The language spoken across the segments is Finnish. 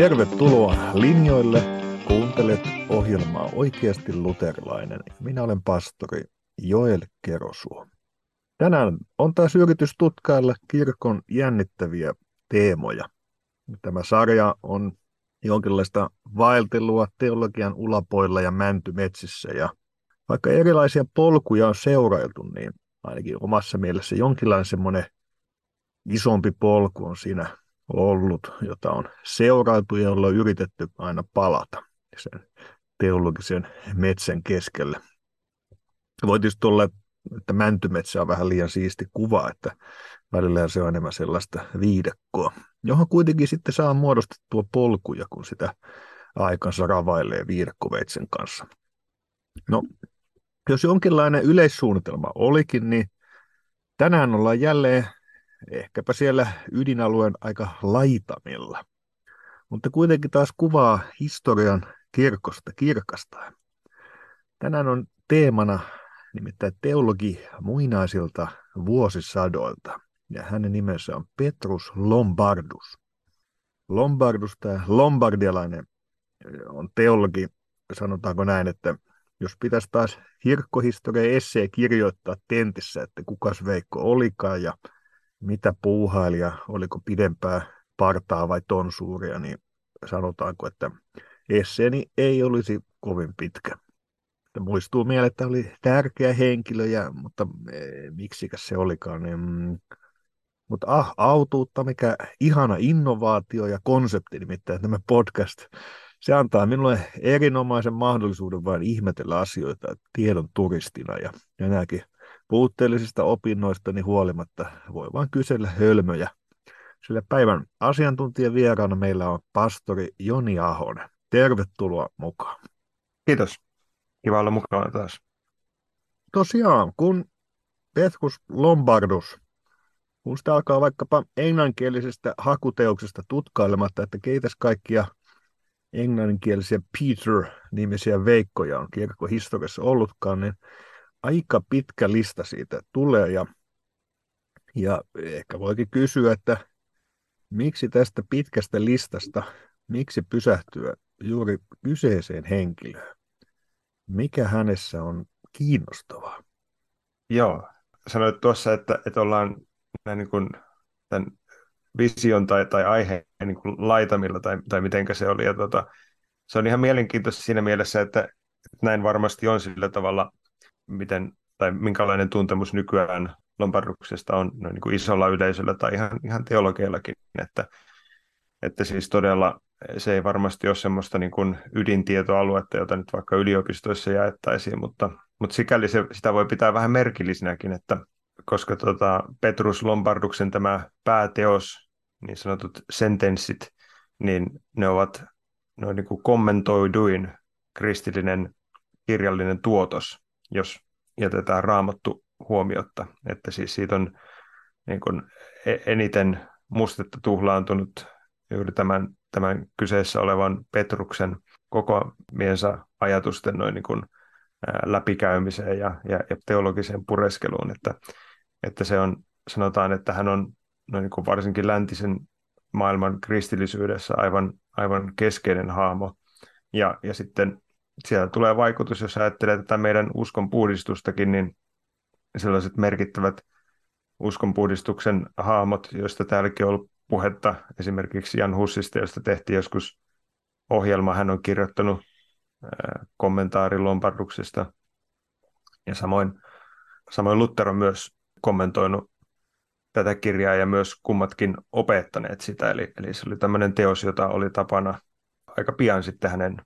Tervetuloa linjoille. Kuuntelet ohjelmaa Oikeasti luterilainen. Minä olen pastori Joel Kerosuo. Tänään on taas yritys tutkailla kirkon jännittäviä teemoja. Tämä sarja on jonkinlaista vaeltelua teologian ulapoilla ja mäntymetsissä. Ja vaikka erilaisia polkuja on seurailtu, niin ainakin omassa mielessä jonkinlainen semmoinen isompi polku on siinä ollut, jota on seurailtu ja jolla on yritetty aina palata sen teologisen metsän keskelle. Voi tietysti olla, että mäntymetsä on vähän liian siisti kuva, että välillä se on enemmän sellaista viidekkoa, johon kuitenkin sitten saa muodostettua polkuja, kun sitä aikansa ravailee viidekkoveitsen kanssa. No, jos jonkinlainen yleissuunnitelma olikin, niin tänään ollaan jälleen ehkäpä siellä ydinalueen aika laitamilla, mutta kuitenkin taas kuvaa historian kirkosta kirkastaen. Tänään on teemana nimittäin teologi muinaisilta vuosisadoilta, ja hänen nimensä on Petrus Lombardus. Lombardus, tämä lombardialainen, on teologi, sanotaanko näin, että jos pitäisi taas kirkkohistoria essee kirjoittaa tentissä, että kukas Veikko olikaan ja mitä puuhaili ja oliko pidempää partaa vai tonsuuria, niin sanotaanko, että esseeni ei olisi kovin pitkä. Muistuu mieleen, että oli tärkeä henkilö, ja, mutta e, miksikäs se olikaan. Niin, mm, mutta ah, autuutta, mikä ihana innovaatio ja konsepti, nimittäin tämä podcast, se antaa minulle erinomaisen mahdollisuuden vain ihmetellä asioita tiedon turistina. Ja, ja nämäkin puutteellisista opinnoistani huolimatta voi vain kysellä hölmöjä. Sillä päivän asiantuntijan vieraana meillä on pastori Joni Ahonen. Tervetuloa mukaan. Kiitos. Kiva olla mukana taas. Tosiaan, kun Petrus Lombardus, kun sitä alkaa vaikkapa englanninkielisestä hakuteoksesta tutkailematta, että keitäs kaikkia englanninkielisiä Peter-nimisiä veikkoja on kirkkohistoriassa ollutkaan, niin aika pitkä lista siitä tulee ja, ja ehkä voikin kysyä, että miksi tästä pitkästä listasta, miksi pysähtyä juuri kyseiseen henkilöön? Mikä hänessä on kiinnostavaa? Joo, sanoit tuossa, että, että ollaan näin niin kuin tämän vision tai, tai aiheen niin kuin laitamilla tai, tai miten se oli. Ja tota, se on ihan mielenkiintoista siinä mielessä, että näin varmasti on sillä tavalla miten, tai minkälainen tuntemus nykyään Lombarduksesta on noin niin kuin isolla yleisöllä tai ihan, ihan teologiallakin, että, että siis todella se ei varmasti ole semmoista niin kuin ydintietoaluetta, jota nyt vaikka yliopistoissa jaettaisiin, mutta, mutta sikäli se, sitä voi pitää vähän merkillisenäkin, että koska tota Petrus Lombarduksen tämä pääteos, niin sanotut sentenssit, niin ne ovat ne niin kuin kommentoiduin kristillinen kirjallinen tuotos jos jätetään raamattu huomiotta. Että siis siitä on niin kuin e-, eniten mustetta tuhlaantunut juuri tämän, tämän kyseessä olevan Petruksen koko miensä ajatusten noin niin kuin, läpikäymiseen ja, ja, ja teologiseen pureskeluun, että, että se on, sanotaan, että hän on noin niin kuin varsinkin läntisen maailman kristillisyydessä aivan, aivan keskeinen haamo. Ja, ja sitten siellä tulee vaikutus, jos ajattelee tätä meidän uskon puhdistustakin, niin sellaiset merkittävät uskonpuhdistuksen hahmot, joista täälläkin on ollut puhetta, esimerkiksi Jan Hussista, josta tehtiin joskus ohjelma, hän on kirjoittanut kommentaari Lombarduksesta, ja samoin, samoin Luther on myös kommentoinut tätä kirjaa ja myös kummatkin opettaneet sitä, eli, eli se oli tämmöinen teos, jota oli tapana aika pian sitten hänen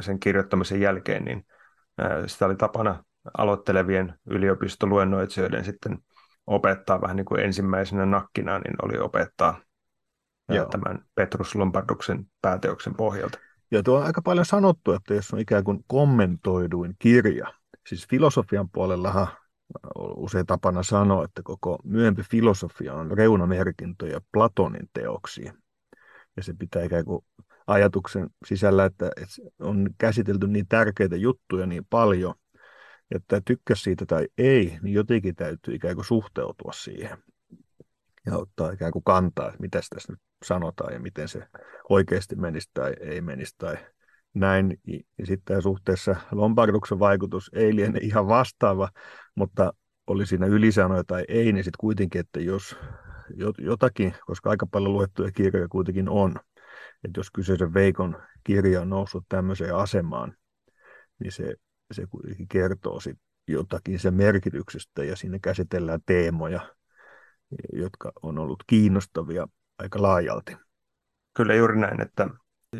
sen kirjoittamisen jälkeen, niin sitä oli tapana aloittelevien yliopistoluennoitsijoiden sitten opettaa vähän niin kuin ensimmäisenä nakkina, niin oli opettaa Joo. tämän Petrus Lombarduksen pääteoksen pohjalta. Ja tuo on aika paljon sanottu, että jos on ikään kuin kommentoiduin kirja, siis filosofian puolellahan on usein tapana sanoa, että koko myöhempi filosofia on reunamerkintöjä Platonin teoksia. Ja se pitää ikään kuin ajatuksen sisällä, että, että on käsitelty niin tärkeitä juttuja niin paljon, että tykkäs siitä tai ei, niin jotenkin täytyy ikään kuin suhteutua siihen. ja ottaa ikään kuin kantaa, että mitä tässä nyt sanotaan ja miten se oikeasti menisi tai ei menisi tai näin. Ja sitten suhteessa Lombarduksen vaikutus ei liene ihan vastaava, mutta oli siinä ylisanoja tai ei, niin sitten kuitenkin, että jos jotakin, koska aika paljon luettuja kirjoja kuitenkin on, että jos kyseisen Veikon kirja on noussut tämmöiseen asemaan, niin se, se kuitenkin kertoo sit jotakin sen merkityksestä ja siinä käsitellään teemoja, jotka on ollut kiinnostavia aika laajalti. Kyllä juuri näin, että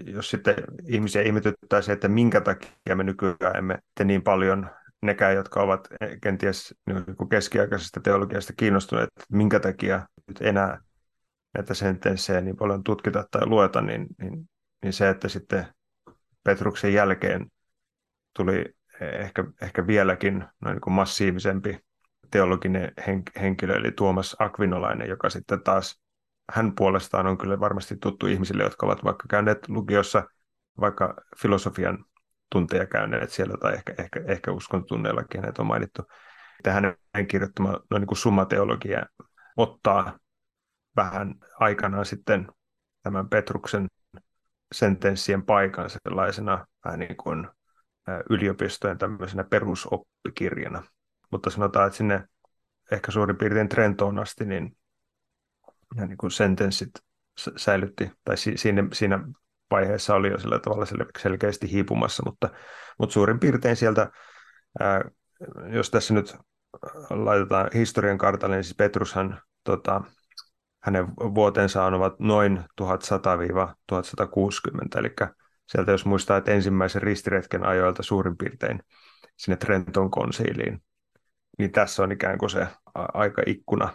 jos sitten ihmisiä ihmetyttää se, että minkä takia me nykyään emme te niin paljon nekään, jotka ovat kenties niin keskiaikaisesta teologiasta kiinnostuneet, että minkä takia nyt enää näitä sentenssejä niin paljon tutkita tai lueta, niin, niin, niin se, että sitten Petruksen jälkeen tuli ehkä, ehkä vieläkin noin niin massiivisempi teologinen henkilö, eli Tuomas Akvinolainen, joka sitten taas, hän puolestaan on kyllä varmasti tuttu ihmisille, jotka ovat vaikka käyneet lukiossa vaikka filosofian tunteja käyneet siellä, tai ehkä, ehkä, ehkä uskontunneellakin hänet on mainittu. Tähän hänen kirjoittama no niin kuin summateologia ottaa vähän aikanaan sitten tämän Petruksen sentenssien paikan sellaisena vähän niin kuin yliopistojen tämmöisenä perusoppikirjana. Mutta sanotaan, että sinne ehkä suurin piirtein Trentoon asti, niin, ja niin kuin sentenssit säilytti, tai si- siinä, siinä vaiheessa oli jo sillä tavalla sel- selkeästi hiipumassa, mutta, mutta suurin piirtein sieltä, ää, jos tässä nyt laitetaan historian kartalle, niin siis Petrushan, tota, hänen vuotensa ovat noin 1100-1160, eli sieltä jos muistaa, että ensimmäisen ristiretken ajoilta suurin piirtein sinne Trenton konsiiliin, niin tässä on ikään kuin se aikaikkuna,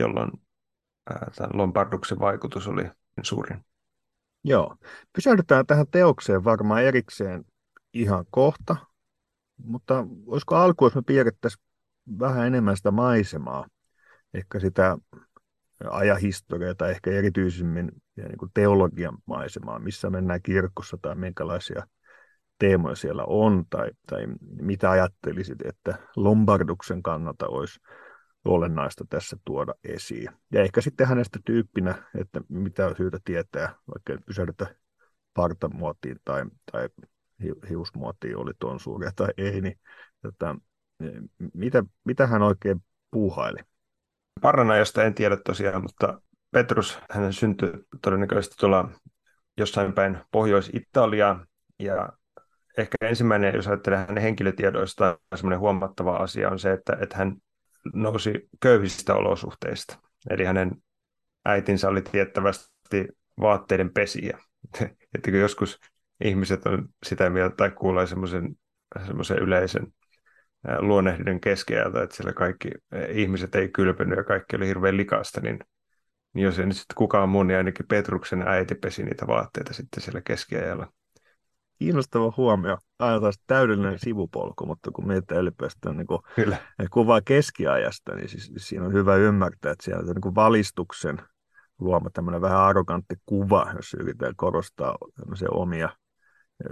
jolloin tämän Lombarduksen vaikutus oli suurin. Joo. Pysähdytään tähän teokseen varmaan erikseen ihan kohta, mutta olisiko alku, jos me piirrettäisiin vähän enemmän sitä maisemaa, ehkä sitä ajahistoriaa tai ehkä erityisemmin niin kuin teologian maisemaa, missä mennään kirkossa tai minkälaisia teemoja siellä on, tai, tai mitä ajattelisit, että Lombarduksen kannalta olisi olennaista tässä tuoda esiin. Ja ehkä sitten hänestä tyyppinä, että mitä on syytä tietää, vaikka ei pysähdytä partamuotiin tai, tai hiusmuotiin, oli tuon suuria tai ei, niin tota, mitä, mitä hän oikein puuhaili? Paranajasta en tiedä tosiaan, mutta Petrus, hän syntyi todennäköisesti tuolla jossain päin Pohjois-Italiaa, ja ehkä ensimmäinen, jos ajattelee hänen henkilötiedoistaan, semmoinen huomattava asia on se, että, että hän nousi köyhistä olosuhteista. Eli hänen äitinsä oli tiettävästi vaatteiden pesiä. Että kun joskus ihmiset on sitä mieltä tai kuulee semmoisen, semmoisen yleisen luonnehdinnon keskeältä, että siellä kaikki ihmiset ei kylpenyt ja kaikki oli hirveän likasta, niin, niin jos ei nyt sitten kukaan mun, niin ainakin Petruksen äiti pesi niitä vaatteita sitten siellä keskiajalla. Kiinnostava huomio. Aina taas täydellinen sivupolku, mutta kun mietitään ylipäätään niin Kyllä. kuvaa keskiajasta, niin siis, siis siinä on hyvä ymmärtää, että siellä on niin valistuksen luoma tämmöinen vähän arrogantti kuva, jos yritetään korostaa omia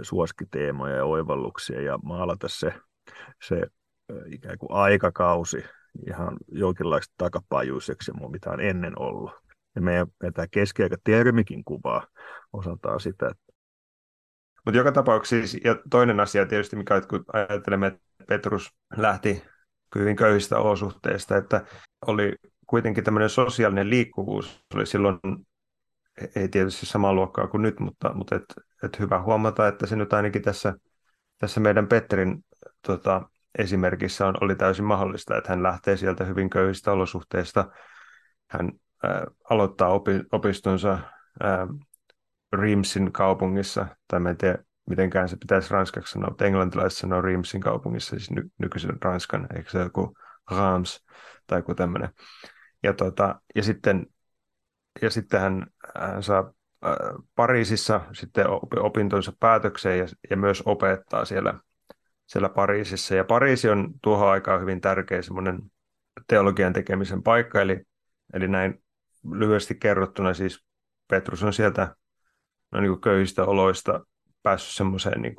suoskiteemoja ja oivalluksia ja maalata se, se ikään kuin aikakausi ihan jonkinlaista takapajuiseksi, mitä on ennen ollut. Ja meidän, meidän tämä keskiaikatermikin kuvaa osaltaan sitä, että mutta joka tapauksessa, ja toinen asia tietysti, mikä kun ajattelemme, että Petrus lähti hyvin köyhistä olosuhteista, että oli kuitenkin tämmöinen sosiaalinen liikkuvuus, oli silloin ei tietysti samaa luokkaa kuin nyt, mutta, mutta et, et hyvä huomata, että se nyt ainakin tässä, tässä meidän Petterin tota, esimerkissä on, oli täysin mahdollista, että hän lähtee sieltä hyvin köyhistä olosuhteista. Hän ää, aloittaa opi, opistonsa Rimsin kaupungissa, tai en tiedä mitenkään se pitäisi ranskaksi sanoa, mutta englantilaiset sanoo Rimsin kaupungissa, siis ny- nykyisen Ranskan, eikö se joku Rams tai joku tämmöinen. Ja, tota, ja, sitten, ja sitten hän, hän saa äh, Pariisissa sitten opintonsa päätökseen ja, ja myös opettaa siellä, siellä Pariisissa. Ja Pariisi on tuohon aikaan hyvin tärkeä semmoinen teologian tekemisen paikka, eli, eli näin lyhyesti kerrottuna siis Petrus on sieltä no, niin kuin köyhistä oloista päässyt semmoiseen niin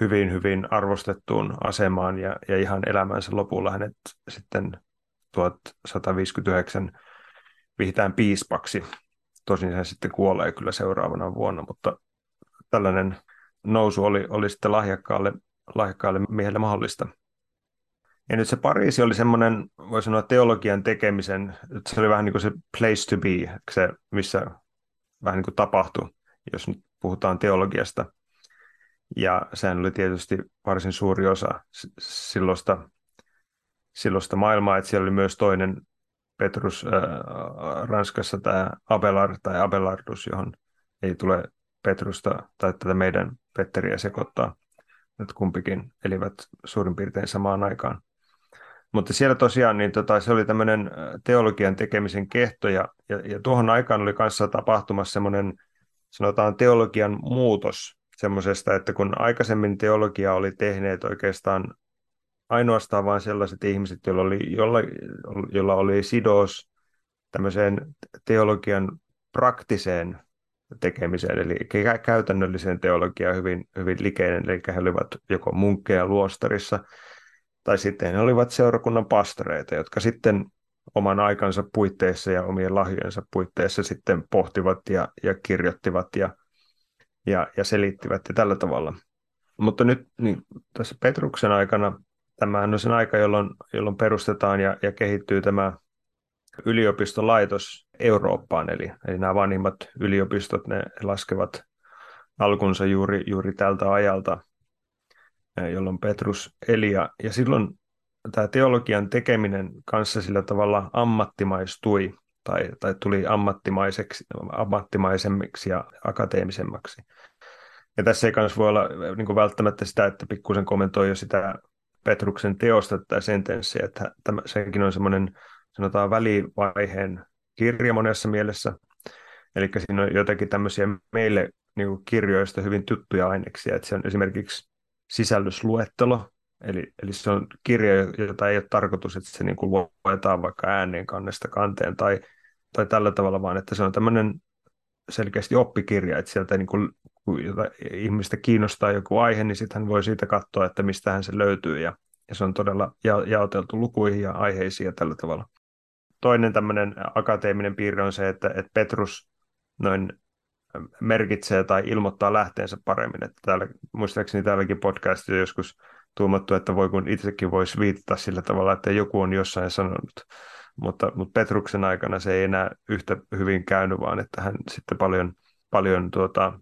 hyvin, hyvin arvostettuun asemaan ja, ja ihan elämänsä lopulla hänet sitten 1159 vihitään piispaksi. Tosin hän sitten kuolee kyllä seuraavana vuonna, mutta tällainen nousu oli, oli sitten lahjakkaalle, lahjakkaalle miehelle mahdollista. Ja nyt se Pariisi oli semmoinen, voi sanoa teologian tekemisen, että se oli vähän niin kuin se place to be, se missä vähän niin kuin tapahtui, jos nyt puhutaan teologiasta. Ja sehän oli tietysti varsin suuri osa silloista, silloista maailmaa, että siellä oli myös toinen Petrus äh, Ranskassa tämä Abelard tai Abelardus, johon ei tule Petrusta tai tätä meidän Petteriä sekoittaa. Nyt kumpikin elivät suurin piirtein samaan aikaan. Mutta siellä tosiaan niin tota, se oli tämmöinen teologian tekemisen kehto ja, ja, ja tuohon aikaan oli kanssa tapahtumassa semmoinen sanotaan teologian muutos semmoisesta, että kun aikaisemmin teologia oli tehneet oikeastaan ainoastaan vain sellaiset ihmiset, joilla oli, jolla, jolla oli sidos tämmöiseen teologian praktiseen tekemiseen, eli käytännölliseen teologiaan hyvin, hyvin likeinen, eli he olivat joko munkkeja luostarissa, tai sitten he olivat seurakunnan pastoreita, jotka sitten oman aikansa puitteissa ja omien lahjojensa puitteissa sitten pohtivat ja, ja kirjoittivat ja, ja, ja selittivät ja tällä tavalla. Mutta nyt niin tässä Petruksen aikana, tämä on sen aika, jolloin, jolloin perustetaan ja, ja kehittyy tämä yliopistolaitos Eurooppaan, eli, eli nämä vanhimmat yliopistot, ne laskevat alkunsa juuri, juuri tältä ajalta, jolloin Petrus eli. Ja, ja silloin tämä teologian tekeminen kanssa sillä tavalla ammattimaistui tai, tai tuli ammattimaiseksi, ammattimaisemmiksi ja akateemisemmaksi. Ja tässä ei myös voi olla niin kuin välttämättä sitä, että pikkusen kommentoi jo sitä Petruksen teosta tätä sentenssiä, että tämä, sekin on semmoinen sanotaan välivaiheen kirja monessa mielessä. Eli siinä on jotakin tämmöisiä meille niin kuin kirjoista hyvin tuttuja aineksia, että se on esimerkiksi sisällysluettelo, eli, eli se on kirja, jota ei ole tarkoitus, että se niin kuin luetaan vaikka ääneen kannesta kanteen tai, tai tällä tavalla, vaan että se on tämmöinen selkeästi oppikirja, että sieltä niin kuin, kun ihmistä kiinnostaa joku aihe, niin sitten hän voi siitä katsoa, että mistähän se löytyy, ja, ja se on todella ja, jaoteltu lukuihin ja aiheisiin ja tällä tavalla. Toinen tämmöinen akateeminen piirre on se, että, että Petrus noin merkitsee tai ilmoittaa lähteensä paremmin. Että täällä, muistaakseni täälläkin podcastissa joskus tuumattu, että voi kun itsekin voisi viitata sillä tavalla, että joku on jossain sanonut. Mutta, mutta Petruksen aikana se ei enää yhtä hyvin käynyt, vaan että hän sitten paljon, paljon tuota,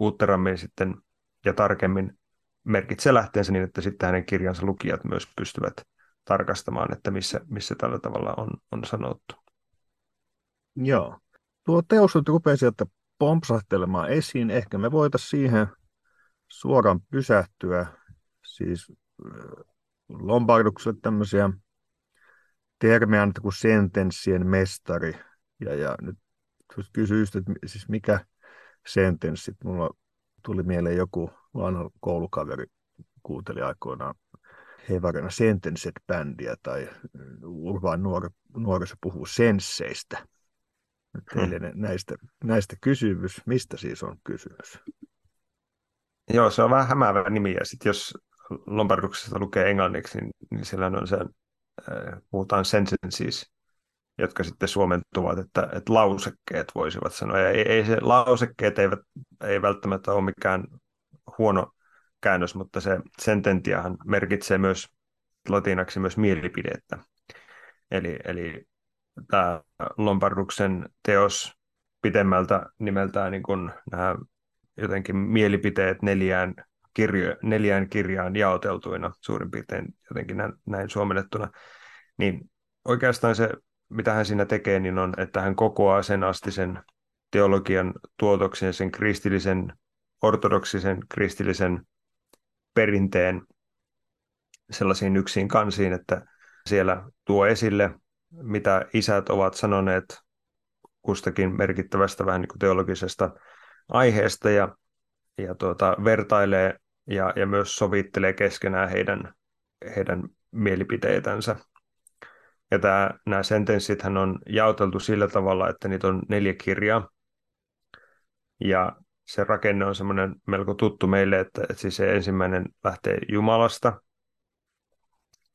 uutterammin sitten ja tarkemmin merkitsee lähteensä niin, että sitten hänen kirjansa lukijat myös pystyvät tarkastamaan, että missä, missä tällä tavalla on, on sanottu. Joo. Tuo teos nyt rupeaa sieltä pompsahtelemaan esiin. Ehkä me voitaisiin siihen suoraan pysähtyä. Siis Lombardukselle tämmöisiä termejä kuin sentenssien mestari. Ja, ja nyt kysyisit, että siis mikä sentenssit. Mulla tuli mieleen joku vanha koulukaveri kuunteli aikoinaan Hevarena Sentenced-bändiä tai Urvaan nuor- nuoriso puhuu sensseistä. Teille hmm. näistä, näistä kysymys. Mistä siis on kysymys? Joo, se on vähän hämäävä nimi. Ja sitten jos Lombarduksesta lukee englanniksi, niin, niin siellä on se, äh, puhutaan sentences, jotka sitten suomentuvat, että, että lausekkeet voisivat sanoa. Ja ei, ei se, lausekkeet eivät, ei välttämättä ole mikään huono käännös, mutta se sententiahan merkitsee myös latinaksi myös mielipidettä. Eli, eli tämä Lombarduksen teos pidemmältä nimeltään niin kuin nämä jotenkin mielipiteet neljään, kirjo, neljään kirjaan jaoteltuina suurin piirtein jotenkin näin, näin suomennettuna, niin oikeastaan se, mitä hän siinä tekee, niin on, että hän kokoaa sen astisen teologian tuotoksen, sen kristillisen, ortodoksisen kristillisen perinteen sellaisiin yksiin kansiin, että siellä tuo esille, mitä isät ovat sanoneet kustakin merkittävästä vähän niin kuin teologisesta aiheesta ja, ja tuota, vertailee ja, ja myös sovittelee keskenään heidän, heidän mielipiteitänsä. Ja tämä, nämä sentenssithän on jaoteltu sillä tavalla, että niitä on neljä kirjaa. Ja se rakenne on semmoinen melko tuttu meille, että, että siis se ensimmäinen lähtee Jumalasta.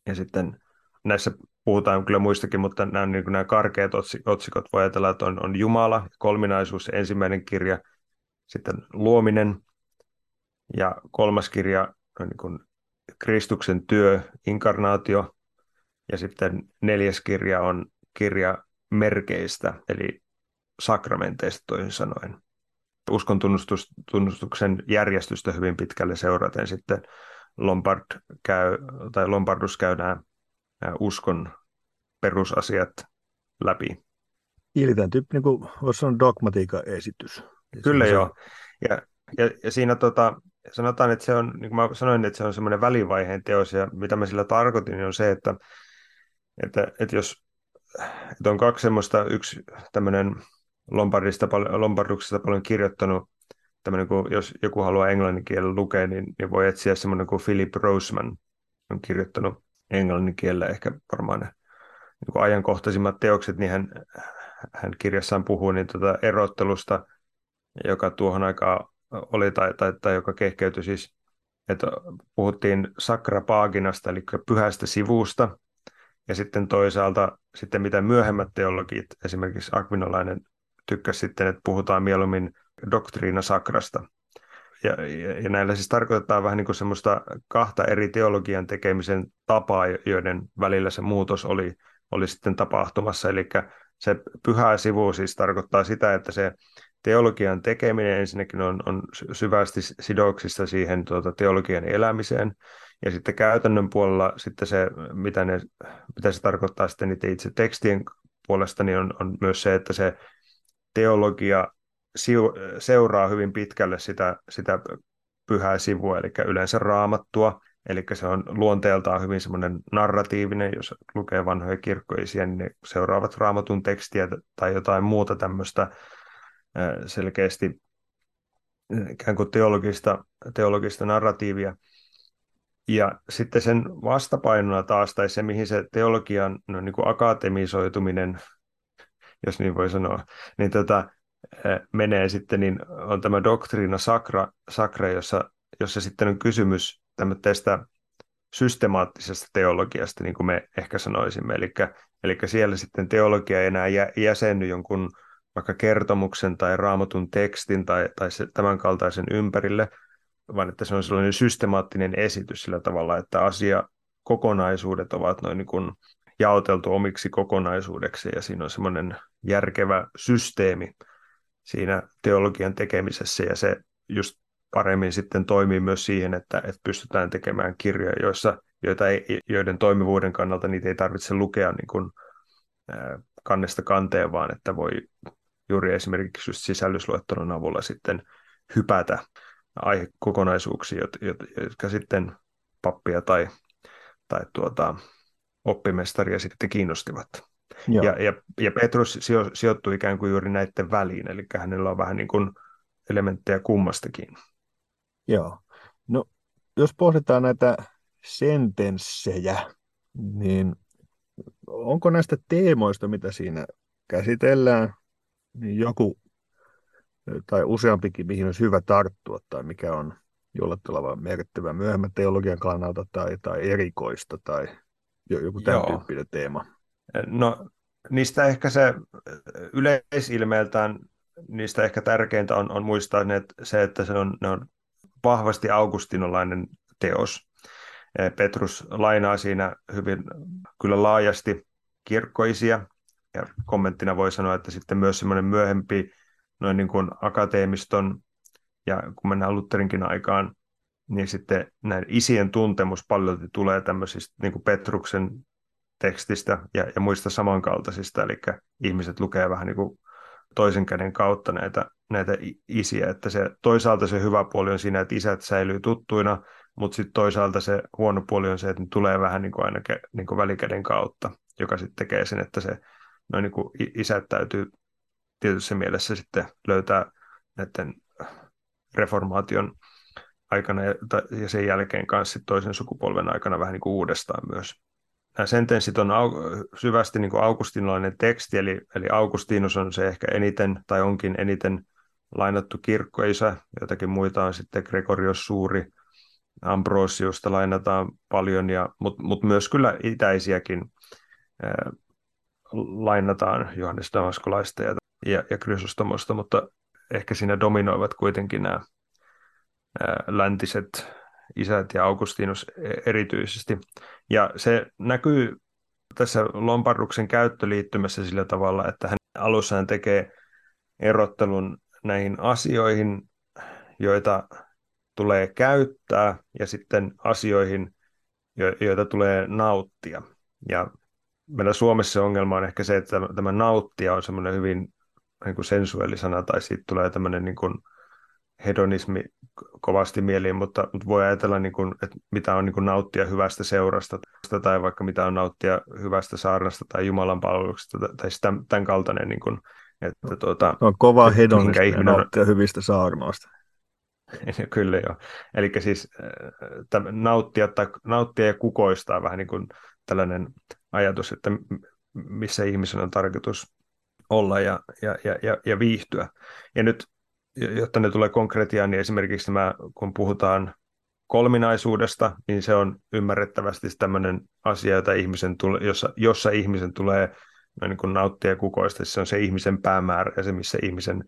Ja sitten näissä puhutaan kyllä muistakin, mutta nämä, niin nämä karkeat otsikot voi ajatella, että on, on Jumala, kolminaisuus, ensimmäinen kirja, sitten luominen ja kolmas kirja on niin kuin Kristuksen työ, inkarnaatio ja sitten neljäs kirja on kirja merkeistä, eli sakramenteista toisin sanoen. Uskon tunnustuksen järjestystä hyvin pitkälle seuraten sitten Lombard käy, tai Lombardus käy nämä uskon perusasiat läpi. Eli tämän tyyppi, niin kuin voisi sanoa dogmatiikan esitys. Kyllä joo. Ja, ja, ja siinä tota, sanotaan, että se on, niin kuin mä sanoin, että se on semmoinen välivaiheen teos, ja mitä mä sillä tarkoitin, niin on se, että, että, että jos että on kaksi semmoista, yksi tämmöinen Lombardista, Lombarduksesta paljon kirjoittanut, tämmöinen, kun jos joku haluaa englannin kielellä lukea, niin, niin voi etsiä semmoinen kuin Philip Roseman, on kirjoittanut englannin kielellä ehkä varmaan ne niin kuin ajankohtaisimmat teokset, niin hän, hän kirjassaan puhuu niin tuota erottelusta, joka tuohon aikaan oli, tai, tai, tai joka kehkeytyi siis, että puhuttiin sakrapaaginasta, eli pyhästä sivusta, ja sitten toisaalta sitten mitä myöhemmät teologit, esimerkiksi Akvinolainen tykkäsi sitten, että puhutaan mieluummin doktriina sakrasta. Ja, ja, ja näillä siis tarkoitetaan vähän niin kuin semmoista kahta eri teologian tekemisen tapaa, joiden välillä se muutos oli, oli sitten tapahtumassa. Eli se pyhä sivu siis tarkoittaa sitä, että se teologian tekeminen ensinnäkin on, on syvästi sidoksissa siihen tuota, teologian elämiseen, ja sitten käytännön puolella sitten se, mitä, ne, mitä se tarkoittaa sitten itse tekstien puolesta, niin on, on myös se, että se teologia seuraa hyvin pitkälle sitä, sitä pyhää sivua, eli yleensä raamattua, eli se on luonteeltaan hyvin semmoinen narratiivinen, jos lukee vanhoja kirkkoisia, niin ne seuraavat raamatun tekstiä tai jotain muuta tämmöistä selkeästi ikään kuin teologista, teologista narratiivia. Ja sitten sen vastapainona taas, tai se mihin se teologian no, niin kuin akatemisoituminen, jos niin voi sanoa, niin tota, menee sitten, niin on tämä doktriina sakra, sakra jossa, jossa sitten on kysymys tästä systemaattisesta teologiasta, niin kuin me ehkä sanoisimme. Eli, eli siellä sitten teologia ei enää jäsenny jonkun vaikka kertomuksen tai raamatun tekstin tai, tai se, tämän kaltaisen ympärille, vaan että se on sellainen systemaattinen esitys sillä tavalla, että asia kokonaisuudet ovat noin niin kuin jaoteltu omiksi kokonaisuudeksi ja siinä on semmoinen järkevä systeemi siinä teologian tekemisessä ja se just paremmin sitten toimii myös siihen, että, että pystytään tekemään kirjoja, joissa, joita ei, joiden toimivuuden kannalta niitä ei tarvitse lukea niin kuin, kannesta kanteen, vaan että voi juuri esimerkiksi just sisällysluettelon avulla sitten hypätä aihekokonaisuuksia, jotka sitten pappia tai, tai tuota, oppimestaria sitten kiinnostivat. Ja, ja, ja Petrus sijo, sijoittui ikään kuin juuri näiden väliin, eli hänellä on vähän niin kuin elementtejä kummastakin. Joo. No, jos pohditaan näitä sentenssejä, niin onko näistä teemoista, mitä siinä käsitellään, niin joku tai useampikin, mihin olisi hyvä tarttua tai mikä on jollain tavalla merkittävä myöhemmän teologian kannalta tai, tai erikoista tai joku tämän Joo. tyyppinen teema? No niistä ehkä se yleisilmeeltään, niistä ehkä tärkeintä on, on muistaa ne, että se, että se on, ne on vahvasti augustinolainen teos. Petrus lainaa siinä hyvin kyllä laajasti kirkkoisia, ja kommenttina voi sanoa, että sitten myös semmoinen myöhempi noin niin kuin akateemiston, ja kun mennään Lutherinkin aikaan, niin sitten näin isien tuntemus paljon tulee tämmöisistä niin kuin Petruksen tekstistä ja, ja muista samankaltaisista, eli ihmiset lukee vähän niin kuin toisen käden kautta näitä, näitä isiä, että se, toisaalta se hyvä puoli on siinä, että isät säilyy tuttuina, mutta sitten toisaalta se huono puoli on se, että ne tulee vähän niin kuin aina niin kuin välikäden kautta, joka sitten tekee sen, että se noin niin kuin isät täytyy tietyssä mielessä sitten löytää näiden reformaation aikana ja, ja sen jälkeen kanssa toisen sukupolven aikana vähän niin kuin uudestaan myös. Nämä sentenssit on au, syvästi niin kuin augustinolainen teksti, eli, eli Augustinus on se ehkä eniten tai onkin eniten lainattu kirkkoisä, jotakin muita on sitten Gregorios Suuri, Ambrosiusta lainataan paljon, mutta mut myös kyllä itäisiäkin lainataan Johannes Damaskolaista ja, ja, ja Krysostomosta, mutta ehkä siinä dominoivat kuitenkin nämä ää, läntiset isät ja Augustinus e-, erityisesti. Ja se näkyy tässä Lomparduksen käyttöliittymässä sillä tavalla, että hän alussa tekee erottelun näihin asioihin, joita tulee käyttää, ja sitten asioihin, joita tulee nauttia. Ja meillä Suomessa ongelma on ehkä se, että tämä nauttia on semmoinen hyvin niin sensuellisana, tai siitä tulee tämmöinen niin kuin hedonismi kovasti mieliin, mutta, mutta voi ajatella, niin kuin, että mitä on niin kuin nauttia hyvästä seurasta, tai vaikka mitä on nauttia hyvästä saarnasta tai Jumalan palveluksesta, tai sitä, tämän kaltainen, niin kuin, että tuota, on kova hedonismi ihminen nauttia hyvistä saarnoista. Kyllä joo. Eli siis äh, nauttia, tai, nauttia ja kukoistaa vähän niin kuin tällainen ajatus, että missä ihmisen on tarkoitus olla ja, ja, ja, ja viihtyä. Ja nyt, jotta ne tulee konkretiaan, niin esimerkiksi mä, kun puhutaan kolminaisuudesta, niin se on ymmärrettävästi tämmöinen asia, jota ihmisen tule, jossa, jossa ihmisen tulee niin kuin nauttia kukoista. Se on se ihmisen päämäärä ja se, missä ihmisen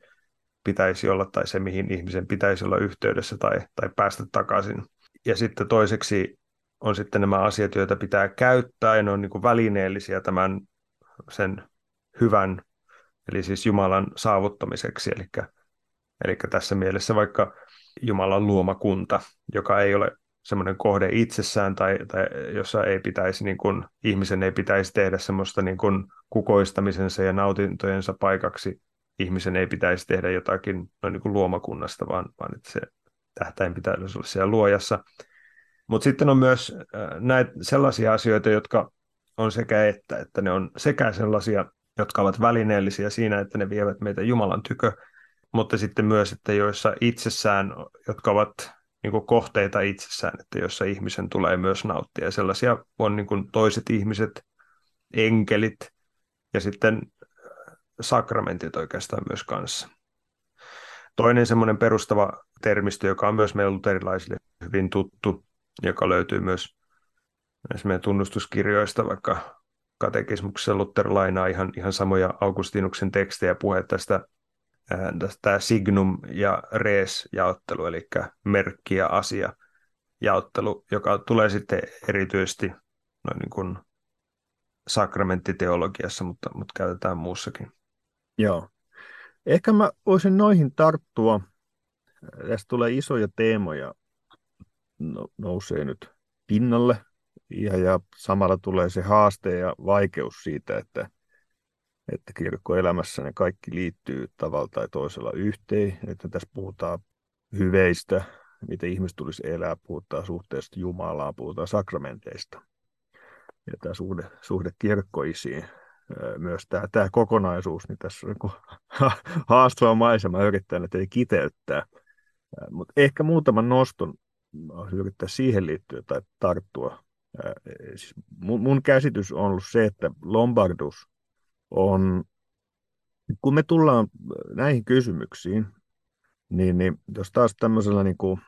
pitäisi olla tai se, mihin ihmisen pitäisi olla yhteydessä tai, tai päästä takaisin. Ja sitten toiseksi on sitten nämä asiat, joita pitää käyttää, ja ne on niin kuin välineellisiä tämän sen hyvän, eli siis Jumalan saavuttamiseksi. Eli, eli tässä mielessä vaikka Jumalan luomakunta, joka ei ole semmoinen kohde itsessään tai, tai jossa ei pitäisi, niin kuin, ihmisen ei pitäisi tehdä semmoista niin kuin kukoistamisensa ja nautintojensa paikaksi. Ihmisen ei pitäisi tehdä jotakin noin niin kuin luomakunnasta, vaan, vaan että se tähtäin pitäisi olla siellä luojassa. Mutta sitten on myös äh, näitä sellaisia asioita, jotka on sekä että, että ne on sekä sellaisia, jotka ovat välineellisiä siinä, että ne vievät meitä Jumalan tykö, mutta sitten myös, että joissa itsessään, jotka ovat niin kuin kohteita itsessään, että joissa ihmisen tulee myös nauttia. Ja sellaisia on niin kuin toiset ihmiset, enkelit ja sitten äh, sakramentit oikeastaan myös kanssa. Toinen semmoinen perustava termistö, joka on myös meillä luterilaisille hyvin tuttu, joka löytyy myös näissä meidän tunnustuskirjoista, vaikka katekismuksessa Luther lainaa ihan, ihan samoja Augustinuksen tekstejä puhe tästä, tästä signum ja res jaottelu, eli merkki ja asia jaottelu, joka tulee sitten erityisesti noin niin kuin sakramenttiteologiassa, mutta, mutta käytetään muussakin. Joo. Ehkä mä voisin noihin tarttua. Tästä tulee isoja teemoja no, nousee nyt pinnalle ja, ja samalla tulee se haaste ja vaikeus siitä, että, että kirkkoelämässä ne kaikki liittyy tavalla tai toisella yhteen, että tässä puhutaan hyveistä, miten ihmiset tulisi elää, puhutaan suhteesta Jumalaan, puhutaan sakramenteista. Ja tämä suhde, suhde kirkkoisiin, myös tämä, tämä kokonaisuus, niin tässä on niin haastava maisema yrittää ei kiteyttää. Mutta ehkä muutaman noston yrittää siihen liittyä tai tarttua. Siis mun, mun käsitys on ollut se, että Lombardus on, kun me tullaan näihin kysymyksiin, niin, niin jos taas tämmöisellä niin kuin,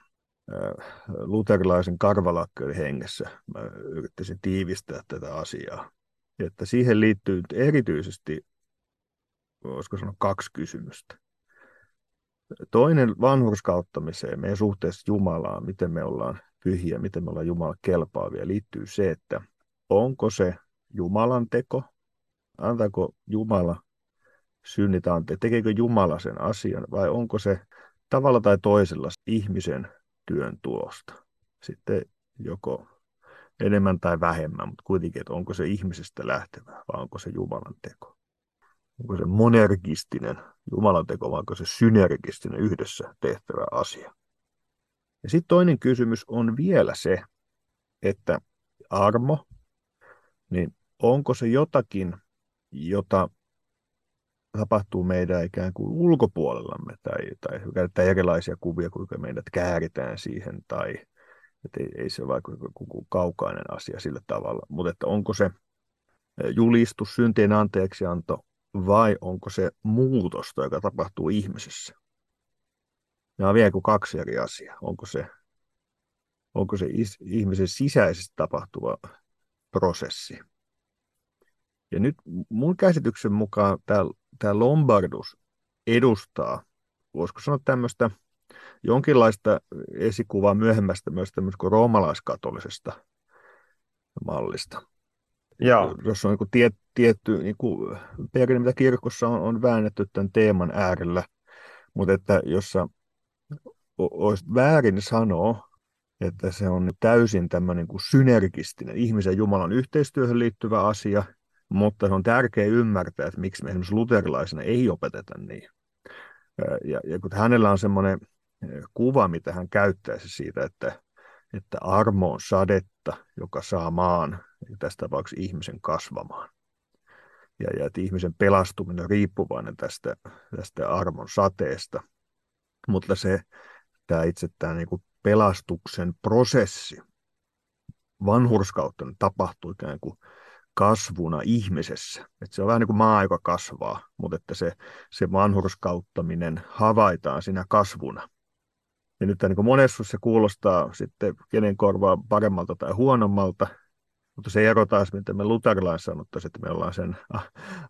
luterilaisen karvalakkeuden hengessä mä yrittäisin tiivistää tätä asiaa. Että siihen liittyy erityisesti, voisiko sanoa, kaksi kysymystä. Toinen vanhurskauttamiseen, meidän suhteessa Jumalaan, miten me ollaan pyhiä, miten me ollaan Jumala kelpaavia, liittyy se, että onko se Jumalan teko, antaako Jumala synnit ante, tekeekö Jumala sen asian vai onko se tavalla tai toisella ihmisen työn tulosta. Sitten joko enemmän tai vähemmän, mutta kuitenkin, että onko se ihmisestä lähtevää vai onko se Jumalan teko. Onko se monergistinen Jumalan teko vai onko se synergistinen yhdessä tehtävä asia. Ja sitten toinen kysymys on vielä se, että armo, niin onko se jotakin, jota tapahtuu meidän ikään kuin ulkopuolellamme, tai, tai käytetään erilaisia kuvia, kuinka meidät kääritään siihen, tai että ei, ei se vaikka joku kaukainen asia sillä tavalla, mutta että onko se julistus, syntien anteeksianto, vai onko se muutosta, joka tapahtuu ihmisessä? Nämä on vielä kuin kaksi eri asiaa. Onko se, onko se is, ihmisen sisäisesti tapahtuva prosessi? Ja nyt mun käsityksen mukaan tämä, Lombardus edustaa, voisiko sanoa tämmöistä jonkinlaista esikuvaa myöhemmästä myös tämmöistä kuin roomalaiskatolisesta mallista. Joo. Jos on niin tie, tietty niin kuin perinne, mitä kirkossa on, on väännetty tämän teeman äärellä, mutta että jossa olisi väärin sanoa, että se on täysin tämmöinen kuin synergistinen ihmisen ja Jumalan yhteistyöhön liittyvä asia, mutta se on tärkeää ymmärtää, että miksi me esimerkiksi luterilaisena ei opeteta niin. Ja, ja kun hänellä on semmoinen kuva, mitä hän käyttäisi siitä, että, että armo on sadetta, joka saa maan, tässä tapauksessa ihmisen kasvamaan. Ja, ja että ihmisen pelastuminen on riippuvainen tästä, tästä armon sateesta. Mutta se, tämä itse tämä niin kuin pelastuksen prosessi vanhurskautta tapahtuu ikään kuin kasvuna ihmisessä. Että se on vähän niin kuin maa, joka kasvaa, mutta että se, se vanhurskauttaminen havaitaan siinä kasvuna. Ja nyt niin monessa se kuulostaa sitten kenen korvaa paremmalta tai huonommalta, mutta se ero taas, mitä me luterilain sanottaisiin, että me ollaan sen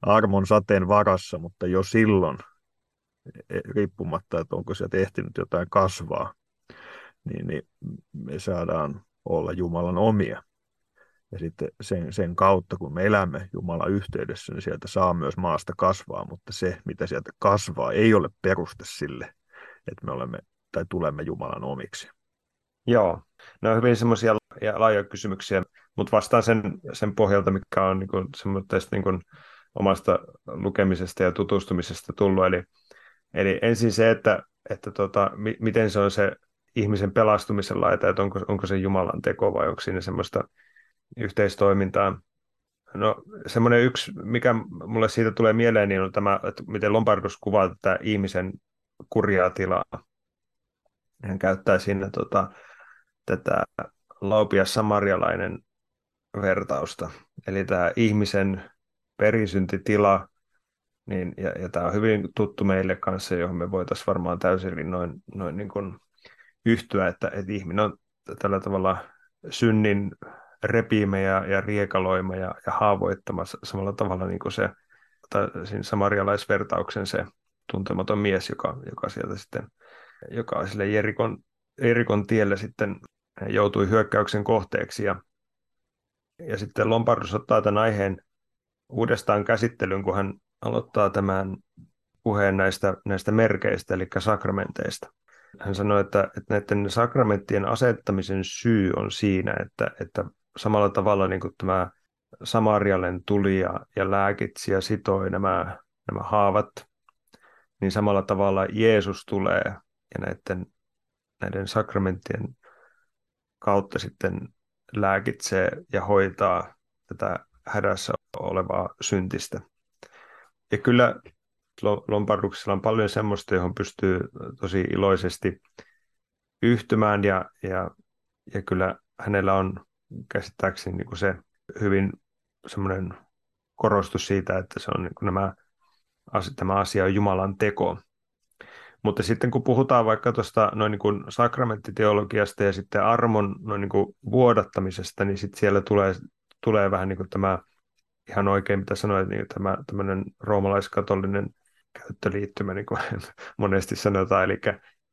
armon sateen varassa, mutta jo silloin, e, riippumatta, että onko sieltä ehtinyt jotain kasvaa, niin, niin me saadaan olla Jumalan omia. Ja sitten sen, sen kautta, kun me elämme Jumalan yhteydessä, niin sieltä saa myös maasta kasvaa, mutta se, mitä sieltä kasvaa, ei ole peruste sille, että me olemme tai tulemme Jumalan omiksi. Joo, ne on hyvin semmoisia laajoja kysymyksiä, mutta vastaan sen, sen pohjalta, mikä on niin kuin, niin kuin omasta lukemisesta ja tutustumisesta tullut. Eli, eli ensin se, että, että tota, mi, miten se on se ihmisen pelastumisen laita, että onko, onko se Jumalan teko vai onko siinä semmoista yhteistoimintaa. No semmoinen yksi, mikä mulle siitä tulee mieleen, niin on tämä, että miten Lombardus kuvaa tätä ihmisen kurjaa tilaa. Hän käyttää siinä tota, tätä laupia samarialainen vertausta. Eli tämä ihmisen perisyntitila, niin, ja, ja tämä on hyvin tuttu meille kanssa, johon me voitaisiin varmaan täysin noin, noin niin kuin yhtyä, että, että ihminen on tällä tavalla synnin repiime ja, ja riekaloima ja, ja haavoittama samalla tavalla niin kuin se, tai samarialaisvertauksen se tuntematon mies, joka, joka sieltä sitten, joka sille Jerikon, Jerikon tielle sitten joutui hyökkäyksen kohteeksi ja, ja sitten Lompardus ottaa tämän aiheen uudestaan käsittelyyn, kun hän aloittaa tämän puheen näistä, näistä merkeistä, eli sakramenteista. Hän sanoi, että, että näiden sakramenttien asettamisen syy on siinä, että, että samalla tavalla niin kuin tämä Samarialen tuli ja, ja lääkitsi ja sitoi nämä, nämä haavat, niin samalla tavalla Jeesus tulee ja näiden, näiden sakramenttien kautta sitten lääkitsee ja hoitaa tätä hädässä olevaa syntistä. Ja kyllä Lombarduksella on paljon semmoista, johon pystyy tosi iloisesti yhtymään ja, ja, ja kyllä hänellä on käsittääkseni niin kuin se hyvin semmoinen korostus siitä, että se on niin kuin nämä, tämä asia on Jumalan teko. Mutta sitten kun puhutaan vaikka tuosta noin niin kuin sakramenttiteologiasta ja sitten armon noin niin kuin vuodattamisesta, niin sitten siellä tulee, tulee vähän niin kuin tämä ihan oikein, mitä sanoit, niin tämä tämmöinen roomalaiskatolinen käyttöliittymä, niin kuin monesti sanotaan. Eli,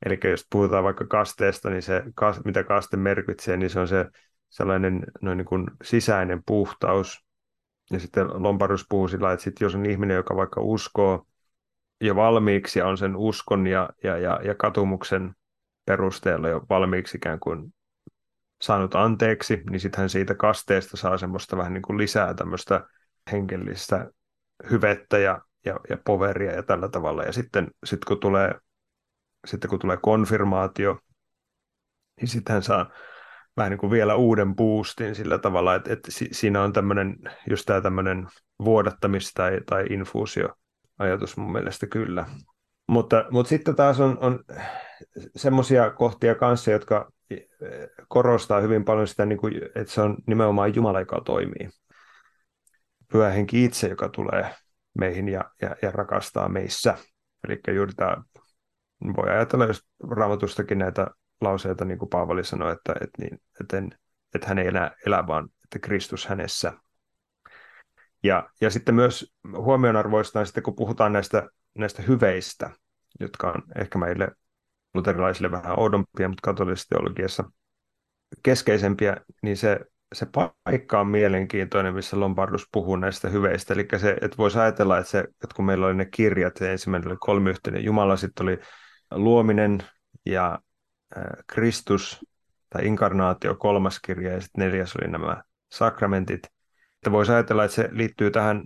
eli jos puhutaan vaikka kasteesta, niin se, mitä kaste merkitsee, niin se on se sellainen noin niin kuin sisäinen puhtaus. Ja sitten Lombardus puhuu sillä että sit jos on ihminen, joka vaikka uskoo jo valmiiksi ja on sen uskon ja, ja, ja, ja katumuksen perusteella jo valmiiksi ikään kuin saanut anteeksi, niin sitten hän siitä kasteesta saa semmoista vähän niin kuin lisää tämmöistä henkilöllistä hyvettä ja ja, ja poveria ja tällä tavalla. Ja sitten sit kun, tulee, sitten kun tulee konfirmaatio, niin sitten hän saa vähän niin kuin vielä uuden boostin sillä tavalla, että, että siinä on tämmöinen, just tämä tämmöinen vuodattamis- tai, tai infuusio-ajatus mun mielestä kyllä. Mutta, mutta sitten taas on, on semmoisia kohtia kanssa, jotka korostaa hyvin paljon sitä, niin kuin, että se on nimenomaan Jumala, joka toimii. Pyhä henki itse, joka tulee meihin ja, ja, ja rakastaa meissä. Eli juuri tämä, voi ajatella just raamatustakin näitä lauseita, niin kuin Paavali sanoi, että, että, niin, että, en, että hän ei enää elä, vaan että Kristus hänessä. Ja, ja sitten myös huomionarvoista on sitten, kun puhutaan näistä, näistä hyveistä, jotka on ehkä meille luterilaisille vähän oudompia, mutta katolisessa teologiassa keskeisempiä, niin se, se paikka on mielenkiintoinen, missä Lombardus puhuu näistä hyveistä. Eli se, että voisi ajatella, että, se, että kun meillä oli ne kirjat, ja ensimmäinen oli kolmiyhteinen Jumala, sitten oli luominen ja Kristus tai inkarnaatio kolmas kirja, ja sitten neljäs oli nämä sakramentit. Että voisi ajatella, että se liittyy tähän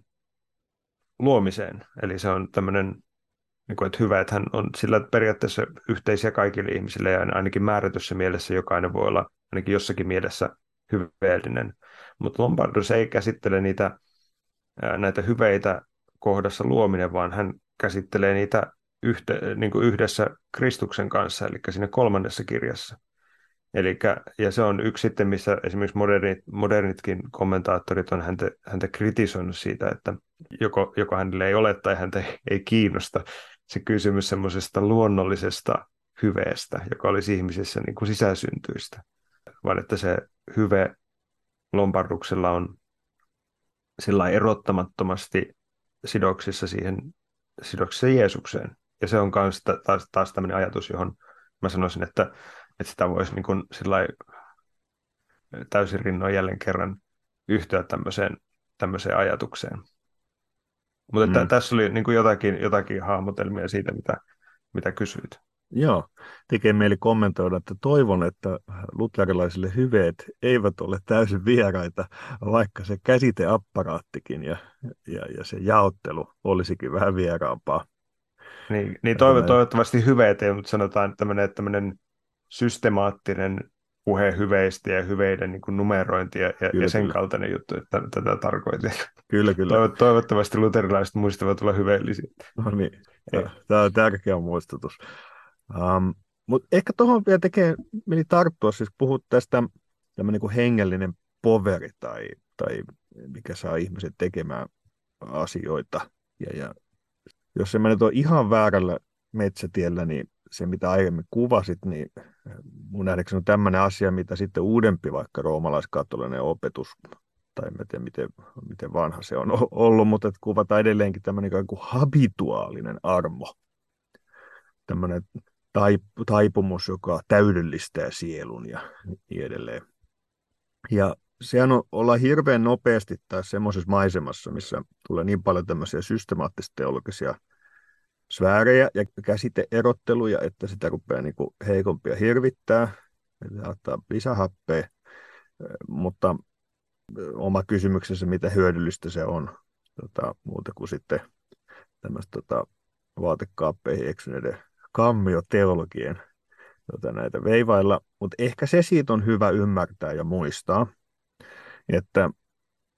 luomiseen. Eli se on tämmöinen niin kuin, että hyvä, että hän on sillä periaatteessa yhteisiä kaikille ihmisille ja ainakin määrätyssä mielessä jokainen voi olla ainakin jossakin mielessä hyveellinen. Mutta Lombardus ei käsittele niitä, näitä hyveitä kohdassa luominen, vaan hän käsittelee niitä yhte, niin kuin yhdessä Kristuksen kanssa, eli siinä kolmannessa kirjassa. Elikkä, ja se on yksi sitten, missä esimerkiksi modernit, modernitkin kommentaattorit on häntä, häntä kritisoinut siitä, että joko, joko hänelle ei ole tai häntä ei kiinnosta se kysymys semmoisesta luonnollisesta hyveestä, joka olisi ihmisissä niin kuin sisäsyntyistä, vaan että se hyve lomparduksella on sillä erottamattomasti sidoksissa siihen sidoksissa Jeesukseen. Ja se on myös taas, taas tämmöinen ajatus, johon mä sanoisin, että, että sitä voisi niin kuin täysin rinnoin jälleen kerran yhtyä tämmöiseen, tämmöiseen ajatukseen. Mutta mm. tässä oli niin kuin jotakin, jotakin hahmotelmia siitä, mitä, mitä kysyit. Joo, tekee mieli kommentoida, että toivon, että luterilaisille hyveet eivät ole täysin vieraita, vaikka se käsiteapparaattikin ja, ja, ja se jaottelu olisikin vähän vieraampaa. Niin, niin toiv- toivottavasti hyveet ei, mutta sanotaan tämmöinen, tämmöinen systemaattinen puhe hyveistä ja hyveiden niin kuin numerointi ja, kyllä, ja sen kyllä. kaltainen juttu, että tätä tarkoitin. Kyllä, kyllä. Toivottavasti luterilaiset muistavat olla hyveellisiä. No niin, tämä on tärkeä muistutus. Um, Mutta ehkä tuohon vielä tekee, meni tarttua, siis puhut tästä tämmöinen niin hengellinen poveri tai, tai mikä saa ihmiset tekemään asioita. Ja, ja jos se menee ihan väärällä metsätiellä, niin se mitä aiemmin kuvasit, niin mun nähdäkseni on tämmöinen asia, mitä sitten uudempi vaikka roomalaiskatolinen opetus, tai en tiedä miten, miten vanha se on ollut, mutta että kuvataan edelleenkin tämmöinen kuin habituaalinen armo. Tämmöinen taipumus, joka täydellistää sielun ja niin edelleen. Ja sehän on, ollaan hirveän nopeasti tässä semmoisessa maisemassa, missä tulee niin paljon tämmöisiä systemaattisia teologisia sfäärejä ja käsiteerotteluja, että sitä rupeaa niin kuin heikompia hirvittää, että ottaa lisähappea, mutta oma kysymyksensä, mitä hyödyllistä se on, tota, muuta kuin sitten tämmöistä tota, vaatekaappeihin eksyneiden kammioteologien tota, näitä veivailla, mutta ehkä se siitä on hyvä ymmärtää ja muistaa, että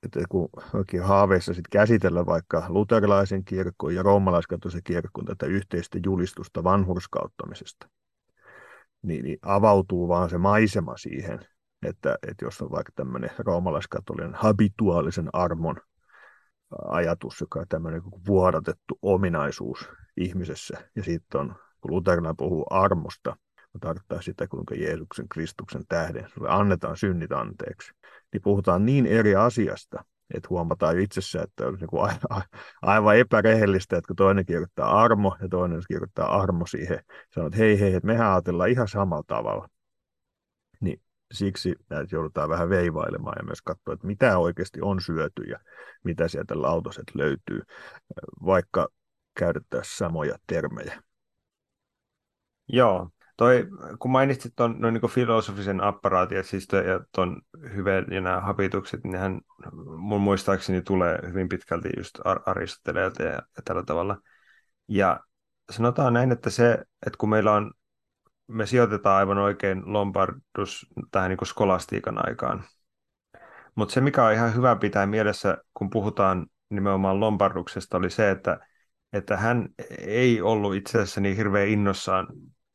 että kun oikein haaveissa sit käsitellä vaikka luterilaisen kirkon ja roomalaiskatoisen kirkon tätä yhteistä julistusta vanhurskauttamisesta, niin, niin avautuu vaan se maisema siihen, että, että jos on vaikka tämmöinen roomalaiskatolinen habituaalisen armon ajatus, joka on tämmöinen vuodatettu ominaisuus ihmisessä, ja sitten on, kun luterilainen puhuu armosta, tarkoittaa sitä, kuinka Jeesuksen Kristuksen tähden sulle annetaan synnit anteeksi, niin puhutaan niin eri asiasta, että huomataan jo itsessä, että on niin aivan epärehellistä, että kun toinen kirjoittaa armo ja toinen kirjoittaa armo siihen, sanoo, että hei hei, että mehän ajatellaan ihan samalla tavalla. Niin siksi näitä joudutaan vähän veivailemaan ja myös katsoa, että mitä oikeasti on syöty ja mitä sieltä lautaset löytyy, vaikka käytettäisiin samoja termejä. Joo, Toi, kun mainitsit tuon no, niin filosofisen apparaatin, siis ja tuon hyvän ja nämä hapitukset, niin hän mun muistaakseni tulee hyvin pitkälti just Aristoteleelta ja, ja tällä tavalla. Ja sanotaan näin, että se, että kun meillä on, me sijoitetaan aivan oikein Lombardus tähän niin skolastiikan aikaan. Mutta se, mikä on ihan hyvä pitää mielessä, kun puhutaan nimenomaan Lombarduksesta, oli se, että, että hän ei ollut itse asiassa niin hirveän innossaan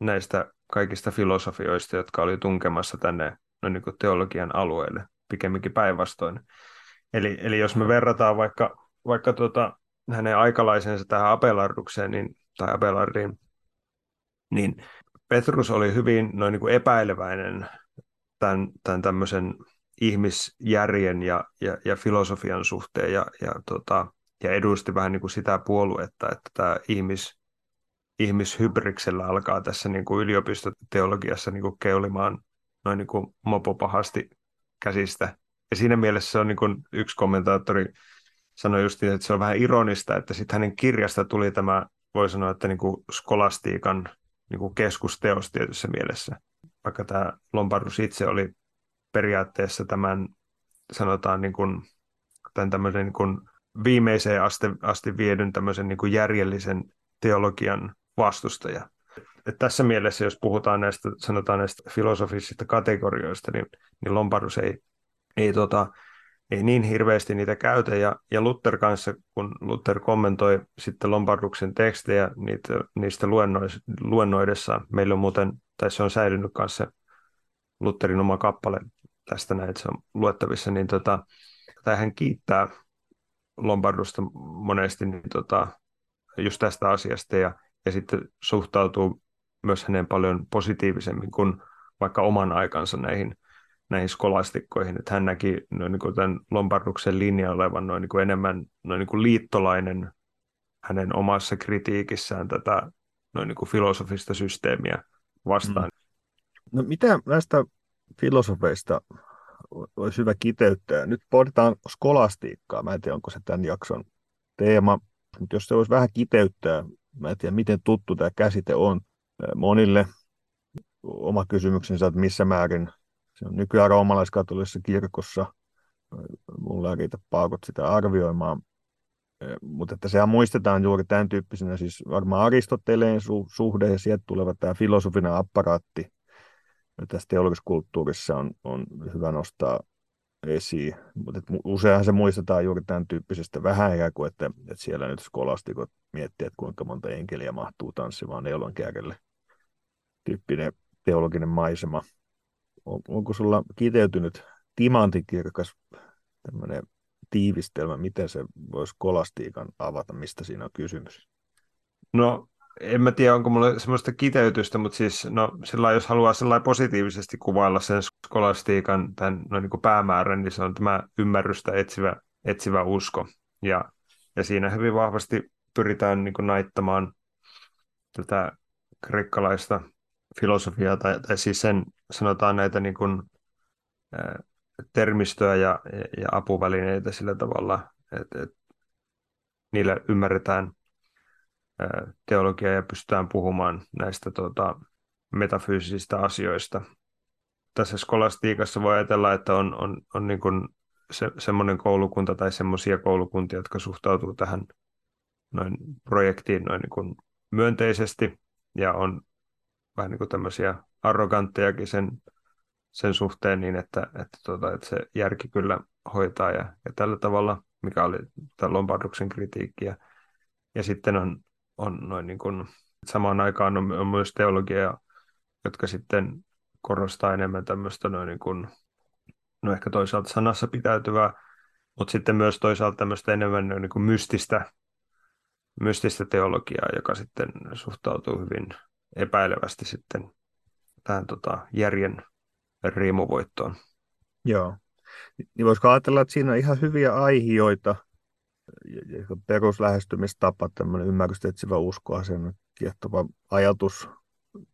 näistä kaikista filosofioista, jotka oli tunkemassa tänne no niin kuin teologian alueelle, pikemminkin päinvastoin. Eli, eli jos me verrataan vaikka, vaikka tuota, hänen aikalaisensa tähän Abelardukseen niin, tai Abelardiin, niin Petrus oli hyvin noin niin kuin epäileväinen tämän, tämän tämmöisen ihmisjärjen ja, ja, ja filosofian suhteen ja, ja, tota, ja edusti vähän niin kuin sitä puoluetta, että tämä ihmis, ihmishybriksellä alkaa tässä niin kuin yliopistoteologiassa niin kuin keulimaan noin niin kuin mopopahasti käsistä. Ja siinä mielessä se on niin kuin yksi kommentaattori sanoi just, että se on vähän ironista, että sitten hänen kirjasta tuli tämä, voi sanoa, että niin kuin skolastiikan niin kuin keskusteos tietyssä mielessä. Vaikka tämä Lombardus itse oli periaatteessa tämän, sanotaan niin kuin, tämän tämmöisen niin kuin viimeiseen asti, asti viedyn tämmöisen niin kuin järjellisen teologian vastustaja. Et tässä mielessä, jos puhutaan näistä, sanotaan näistä filosofisista kategorioista, niin, niin Lombardus ei, ei, tota, ei niin hirveästi niitä käytä. Ja, ja Luther kanssa, kun Luther kommentoi sitten Lombarduksen tekstejä niitä, niistä luennois, luennoidessaan, meillä on muuten, tai se on säilynyt kanssa Lutherin oma kappale tästä näin, että se on luettavissa, niin tota, tai hän kiittää Lombardusta monesti niin tota, just tästä asiasta ja, ja sitten suhtautuu myös hänen paljon positiivisemmin kuin vaikka oman aikansa näihin, näihin skolastikkoihin. Että hän näki noin niin kuin tämän Lombarduksen linja olevan noin niin kuin enemmän noin niin kuin liittolainen hänen omassa kritiikissään tätä noin niin kuin filosofista systeemiä vastaan. Mm. No mitä näistä filosofeista olisi hyvä kiteyttää? Nyt pohditaan skolastiikkaa. Mä en tiedä, onko se tämän jakson teema, mutta jos se olisi vähän kiteyttää, mä en tiedä, miten tuttu tämä käsite on monille. Oma kysymyksensä, että missä määrin se on nykyään roomalaiskatolisessa kirkossa. Mulla ei riitä paakot sitä arvioimaan. Mutta että sehän muistetaan juuri tämän tyyppisenä, siis varmaan Aristoteleen su- suhde ja sieltä tuleva tämä filosofinen apparaatti, tässä teolliskulttuurissa on, on hyvä nostaa esiin. Mutta useinhan se muistetaan juuri tämän tyyppisestä vähän ikään kuin, että, että siellä nyt skolastikot miettii, että kuinka monta enkeliä mahtuu tanssimaan neulon kärjelle tyyppinen teologinen maisema. On, onko sulla kiteytynyt timantikirkas tämmöinen tiivistelmä, miten se voisi kolastiikan avata, mistä siinä on kysymys? No en mä tiedä, onko mulla semmoista kiteytystä, mutta siis no, sillä jos haluaa sillä positiivisesti kuvailla sen skolastiikan tämän no, niin kuin päämäärän, niin se on tämä ymmärrystä etsivä, etsivä usko. Ja, ja siinä hyvin vahvasti pyritään niin kuin naittamaan tätä kreikkalaista filosofiaa, tai, tai siis sen sanotaan näitä niin kuin, termistöä ja, ja apuvälineitä sillä tavalla, että, että niillä ymmärretään teologiaa ja pystytään puhumaan näistä tota, metafyysisistä asioista. Tässä skolastiikassa voi ajatella, että on, on, on niin kuin se, semmoinen koulukunta tai semmoisia koulukuntia, jotka suhtautuu tähän noin projektiin noin niin kuin myönteisesti ja on vähän niin kuin tämmöisiä arroganttejakin sen, sen suhteen niin, että, että, tota, että se järki kyllä hoitaa ja, ja tällä tavalla, mikä oli tämä Lombarduksen kritiikki. Ja, ja sitten on on noin niin kuin, samaan aikaan on, on myös teologia, jotka sitten korostaa enemmän tämmöistä noin niin kuin, no ehkä toisaalta sanassa pitäytyvää, mutta sitten myös toisaalta tämmöistä enemmän niin kuin mystistä, mystistä teologiaa, joka sitten suhtautuu hyvin epäilevästi sitten tähän tota, järjen riimuvoittoon. Joo. Niin voisiko ajatella, että siinä on ihan hyviä aihioita, peruslähestymistapa, tämmöinen ymmärrystä etsivä usko, sen kiehtova ajatus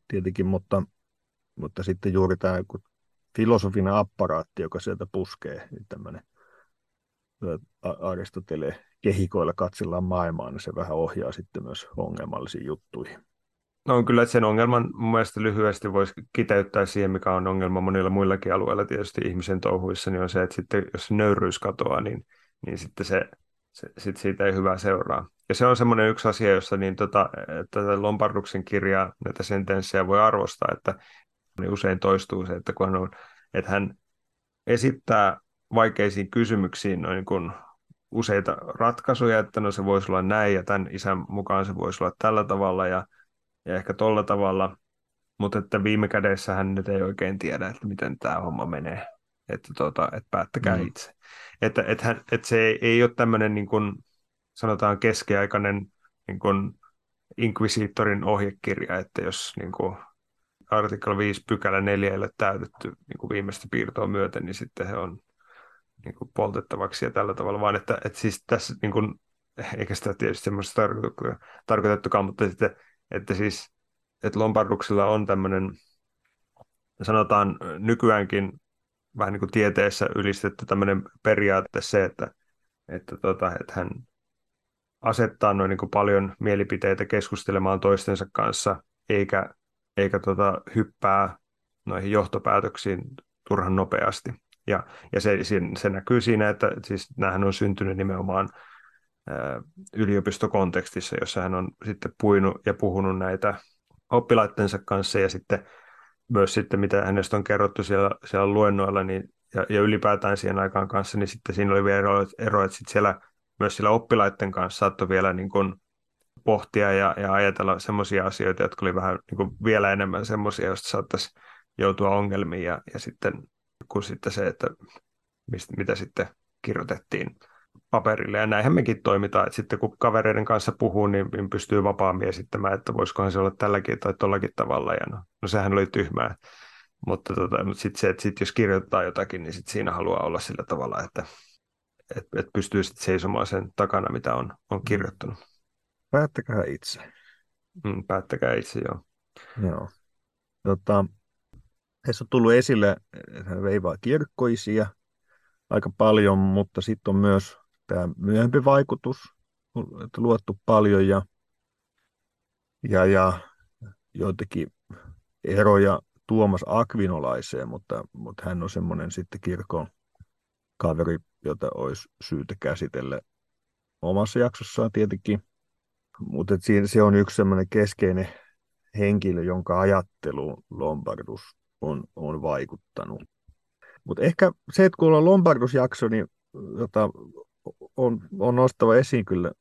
tietenkin, mutta, mutta sitten juuri tämä filosofinen apparaatti, joka sieltä puskee, niin tämmöinen Aristoteleen kehikoilla katsellaan maailmaa, niin se vähän ohjaa sitten myös ongelmallisiin juttuihin. No on kyllä, että sen ongelman mun mielestä lyhyesti voisi kiteyttää siihen, mikä on ongelma monilla muillakin alueilla tietysti ihmisen touhuissa, niin on se, että sitten jos nöyryys katoaa, niin, niin sitten se, sit siitä ei hyvää seuraa. Ja se on semmoinen yksi asia, jossa niin tota, tätä Lombarduksen kirjaa, näitä sentenssejä voi arvostaa, että niin usein toistuu se, että kun hän, on, että hän esittää vaikeisiin kysymyksiin noin kuin useita ratkaisuja, että no se voisi olla näin ja tämän isän mukaan se voisi olla tällä tavalla ja, ja ehkä tolla tavalla, mutta että viime kädessä hän nyt ei oikein tiedä, että miten tämä homma menee, että, tota, että päättäkää mm. itse. Että, että, hän, että se ei, ei ole tämmöinen niin kuin, sanotaan keskiaikainen niin kuin, inkvisiittorin ohjekirja, että jos niin kuin, artikla 5 pykälä 4 ei ole täytetty niin kuin viimeistä piirtoa myöten, niin sitten he on niin kuin poltettavaksi ja tällä tavalla, vaan että, että siis tässä, niin kuin, eikä sitä tietysti semmoista tarkoitettukaan, mutta sitten, että siis, että Lombarduksilla on tämmöinen, sanotaan nykyäänkin vähän niin kuin tieteessä ylistetty tämmöinen periaate se, että, että, tota, että hän asettaa noin niin kuin paljon mielipiteitä keskustelemaan toistensa kanssa, eikä, eikä tota, hyppää noihin johtopäätöksiin turhan nopeasti. Ja, ja se, se näkyy siinä, että siis näähän on syntynyt nimenomaan ää, yliopistokontekstissa, jossa hän on sitten puinut ja puhunut näitä oppilaittensa kanssa ja sitten myös sitten, mitä hänestä on kerrottu siellä, siellä luennoilla niin, ja, ja ylipäätään siihen aikaan kanssa, niin sitten siinä oli vielä ero, ero että sitten siellä myös siellä oppilaiden kanssa saattoi vielä niin kuin pohtia ja, ja ajatella semmoisia asioita, jotka oli vähän niin kuin vielä enemmän semmoisia, joista saattaisi joutua ongelmiin ja, ja sitten kuin sitten se, että mistä, mitä sitten kirjoitettiin paperille. Ja näinhän mekin toimitaan, että sitten kun kavereiden kanssa puhuu, niin, niin pystyy vapaammin esittämään, että voisikohan se olla tälläkin tai tollakin tavalla. Ja no, no sehän oli tyhmää. Mutta, tota, mutta sitten se, että sit jos kirjoittaa jotakin, niin sit siinä haluaa olla sillä tavalla, että et, et pystyy sitten seisomaan sen takana, mitä on, on kirjoittanut. Päättäkää itse. Mm, päättäkää itse, joo. Joo. Tota, tässä on tullut esille, että hän veivaa kirkkoisia aika paljon, mutta sitten on myös tämä myöhempi vaikutus, luettu paljon ja, ja, ja joitakin eroja Tuomas Akvinolaiseen, mutta, mutta hän on semmoinen sitten kirkon kaveri, jota olisi syytä käsitellä omassa jaksossaan tietenkin. Mutta se on yksi semmoinen keskeinen henkilö, jonka ajattelu Lombardus on, on vaikuttanut. Mutta ehkä se, että kun ollaan Lombardus-jakso, niin jota on, on nostava esiin kyllä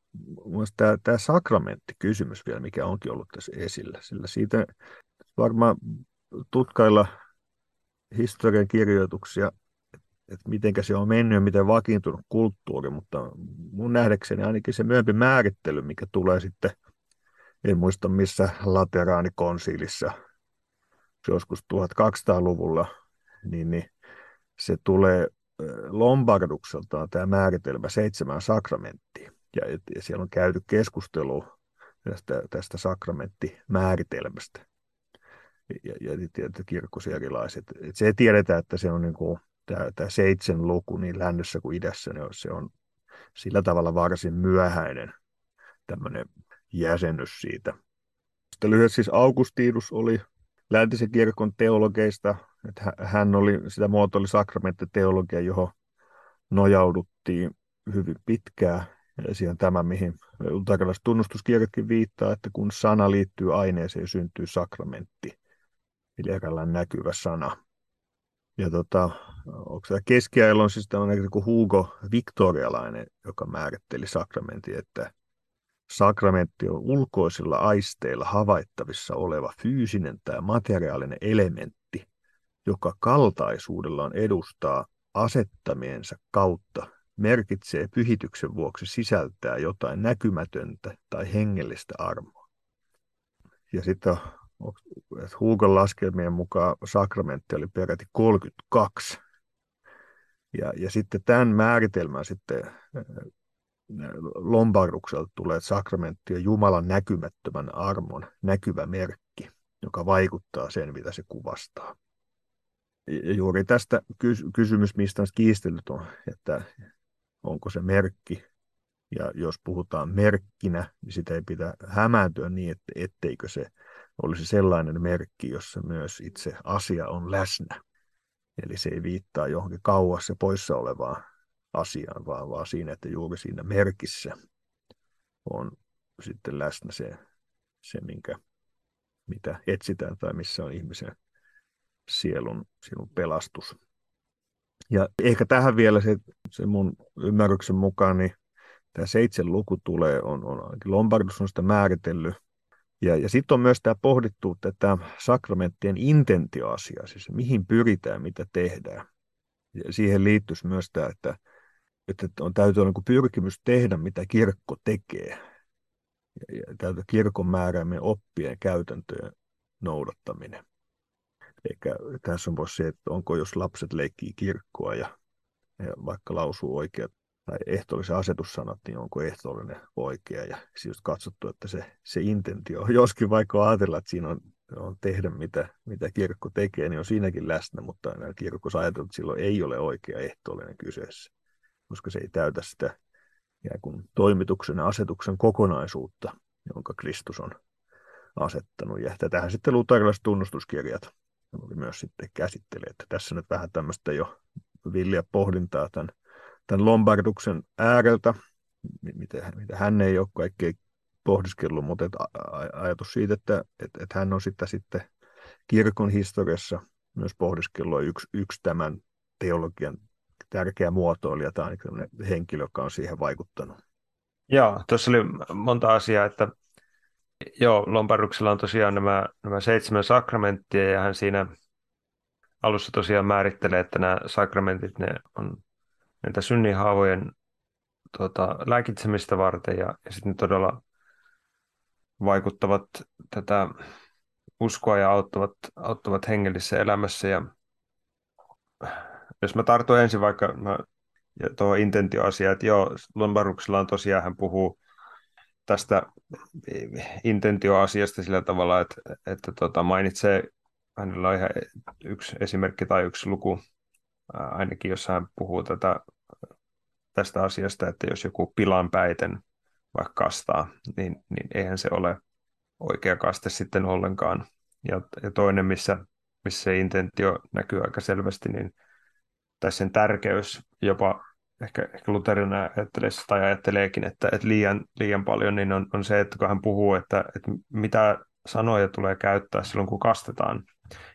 tämä, tämä sakramenttikysymys vielä, mikä onkin ollut tässä esillä. Sillä siitä varmaan tutkailla historian kirjoituksia, että miten se on mennyt ja miten vakiintunut kulttuuri, mutta mun nähdäkseni ainakin se myöhempi määrittely, mikä tulee sitten, en muista missä lateraanikonsiilissa, joskus 1200-luvulla, niin, niin se tulee Lombardukselta tämä määritelmä seitsemän sakramenttia. Ja, ja siellä on käyty keskustelu tästä, tästä sakramenttimääritelmästä. Ja, ja, ja kirkkosiarilaiset. Se tiedetään, että se on niin kuin, tämä, tämä seitsemän luku niin lännessä kuin idässä, niin se on sillä tavalla varsin myöhäinen tämmöinen jäsennys siitä. Sitten lyhyesti siis Augustinus oli läntisen kirkon teologeista, että hän oli, sitä muotoili sakramenttiteologia, johon nojauduttiin hyvin pitkään. Ja siihen tämä, mihin luterilaiset tunnustuskirjatkin viittaa, että kun sana liittyy aineeseen, syntyy sakramentti. Eli eräänlainen näkyvä sana. Ja tota, onko tämä keskiajalla on siis tämmöinen kuin Hugo Victorialainen, joka määritteli sakramentin, että Sakramentti on ulkoisilla aisteilla havaittavissa oleva fyysinen tai materiaalinen elementti, joka kaltaisuudellaan edustaa asettamiensa kautta merkitsee pyhityksen vuoksi sisältää jotain näkymätöntä tai hengellistä armoa. Ja sitten Hugon laskelmien mukaan sakramentti oli peräti 32. Ja, ja sitten tämän määritelmän sitten Lombardukselta tulee sakramentti ja Jumalan näkymättömän armon näkyvä merkki, joka vaikuttaa sen, mitä se kuvastaa. Juuri tästä kysymys, mistä on kiistellyt, on, että onko se merkki, ja jos puhutaan merkkinä, niin sitä ei pidä hämääntyä niin, että etteikö se olisi sellainen merkki, jossa myös itse asia on läsnä. Eli se ei viittaa johonkin kauas ja poissa olevaan asiaan, vaan, vaan siinä, että juuri siinä merkissä on sitten läsnä se, se minkä, mitä etsitään tai missä on ihmisen sielun, sielun pelastus. Ja ehkä tähän vielä se, se mun ymmärryksen mukaan, niin tämä seitsemän luku tulee, on, on Lombardus on sitä määritellyt. Ja, ja sitten on myös tämä pohdittu tätä sakramenttien intentioasiaa, siis mihin pyritään, mitä tehdään. Ja siihen liittyisi myös tämä, että että on, täytyy olla niin pyrkimys tehdä, mitä kirkko tekee. Ja, ja täytyy kirkon määräämien oppien käytäntöjen noudattaminen. Eikä tässä on myös se, että onko jos lapset leikkii kirkkoa ja, ja vaikka lausuu oikeat tai ehtoollisen asetussanat, niin onko ehtoollinen oikea. Ja siis katsottu, että se, se intentio, joskin vaikka ajatella, että siinä on, on tehdä mitä, mitä kirkko tekee, niin on siinäkin läsnä, mutta kirkossa ajatellaan, että silloin ei ole oikea ehtoollinen kyseessä, koska se ei täytä sitä kuin toimituksen ja asetuksen kokonaisuutta, jonka Kristus on asettanut. Ja tätähän sitten luterilaiset tunnustuskirjat oli myös sitten käsittelee, että tässä nyt vähän tämmöistä jo villiä pohdintaa tämän, tämän Lombarduksen ääreltä, mitä, mitä hän ei ole kaikkein pohdiskellut, mutta et ajatus siitä, että et, et hän on sitä sitten kirkon historiassa myös pohdiskellut yksi, yksi tämän teologian tärkeä muotoilija tai henkilö, joka on siihen vaikuttanut. Joo, tuossa oli monta asiaa, että joo, Lombarduksella on tosiaan nämä, nämä seitsemän sakramenttia ja hän siinä alussa tosiaan määrittelee, että nämä sakramentit ne on näitä synnihaavojen tota, lääkitsemistä varten ja, ja sitten todella vaikuttavat tätä uskoa ja auttavat, auttavat hengellisessä elämässä. Ja jos mä tartun ensin vaikka mä, ja tuo intentioasia, että joo, Lombaruksella on tosiaan, hän puhuu tästä intentioasiasta sillä tavalla, että, että tota, mainitsee, hänellä on ihan yksi esimerkki tai yksi luku ainakin, jossa hän puhuu tätä, tästä asiasta, että jos joku pilan päiten vaikka kastaa, niin, niin eihän se ole oikea kaste sitten ollenkaan. Ja, ja toinen, missä, missä se intentio näkyy aika selvästi, niin tai sen tärkeys jopa ehkä, ehkä Luterina ajattelee tai ajatteleekin, että, että liian, liian paljon, niin on, on se, että kun hän puhuu, että, että mitä sanoja tulee käyttää silloin, kun kastetaan.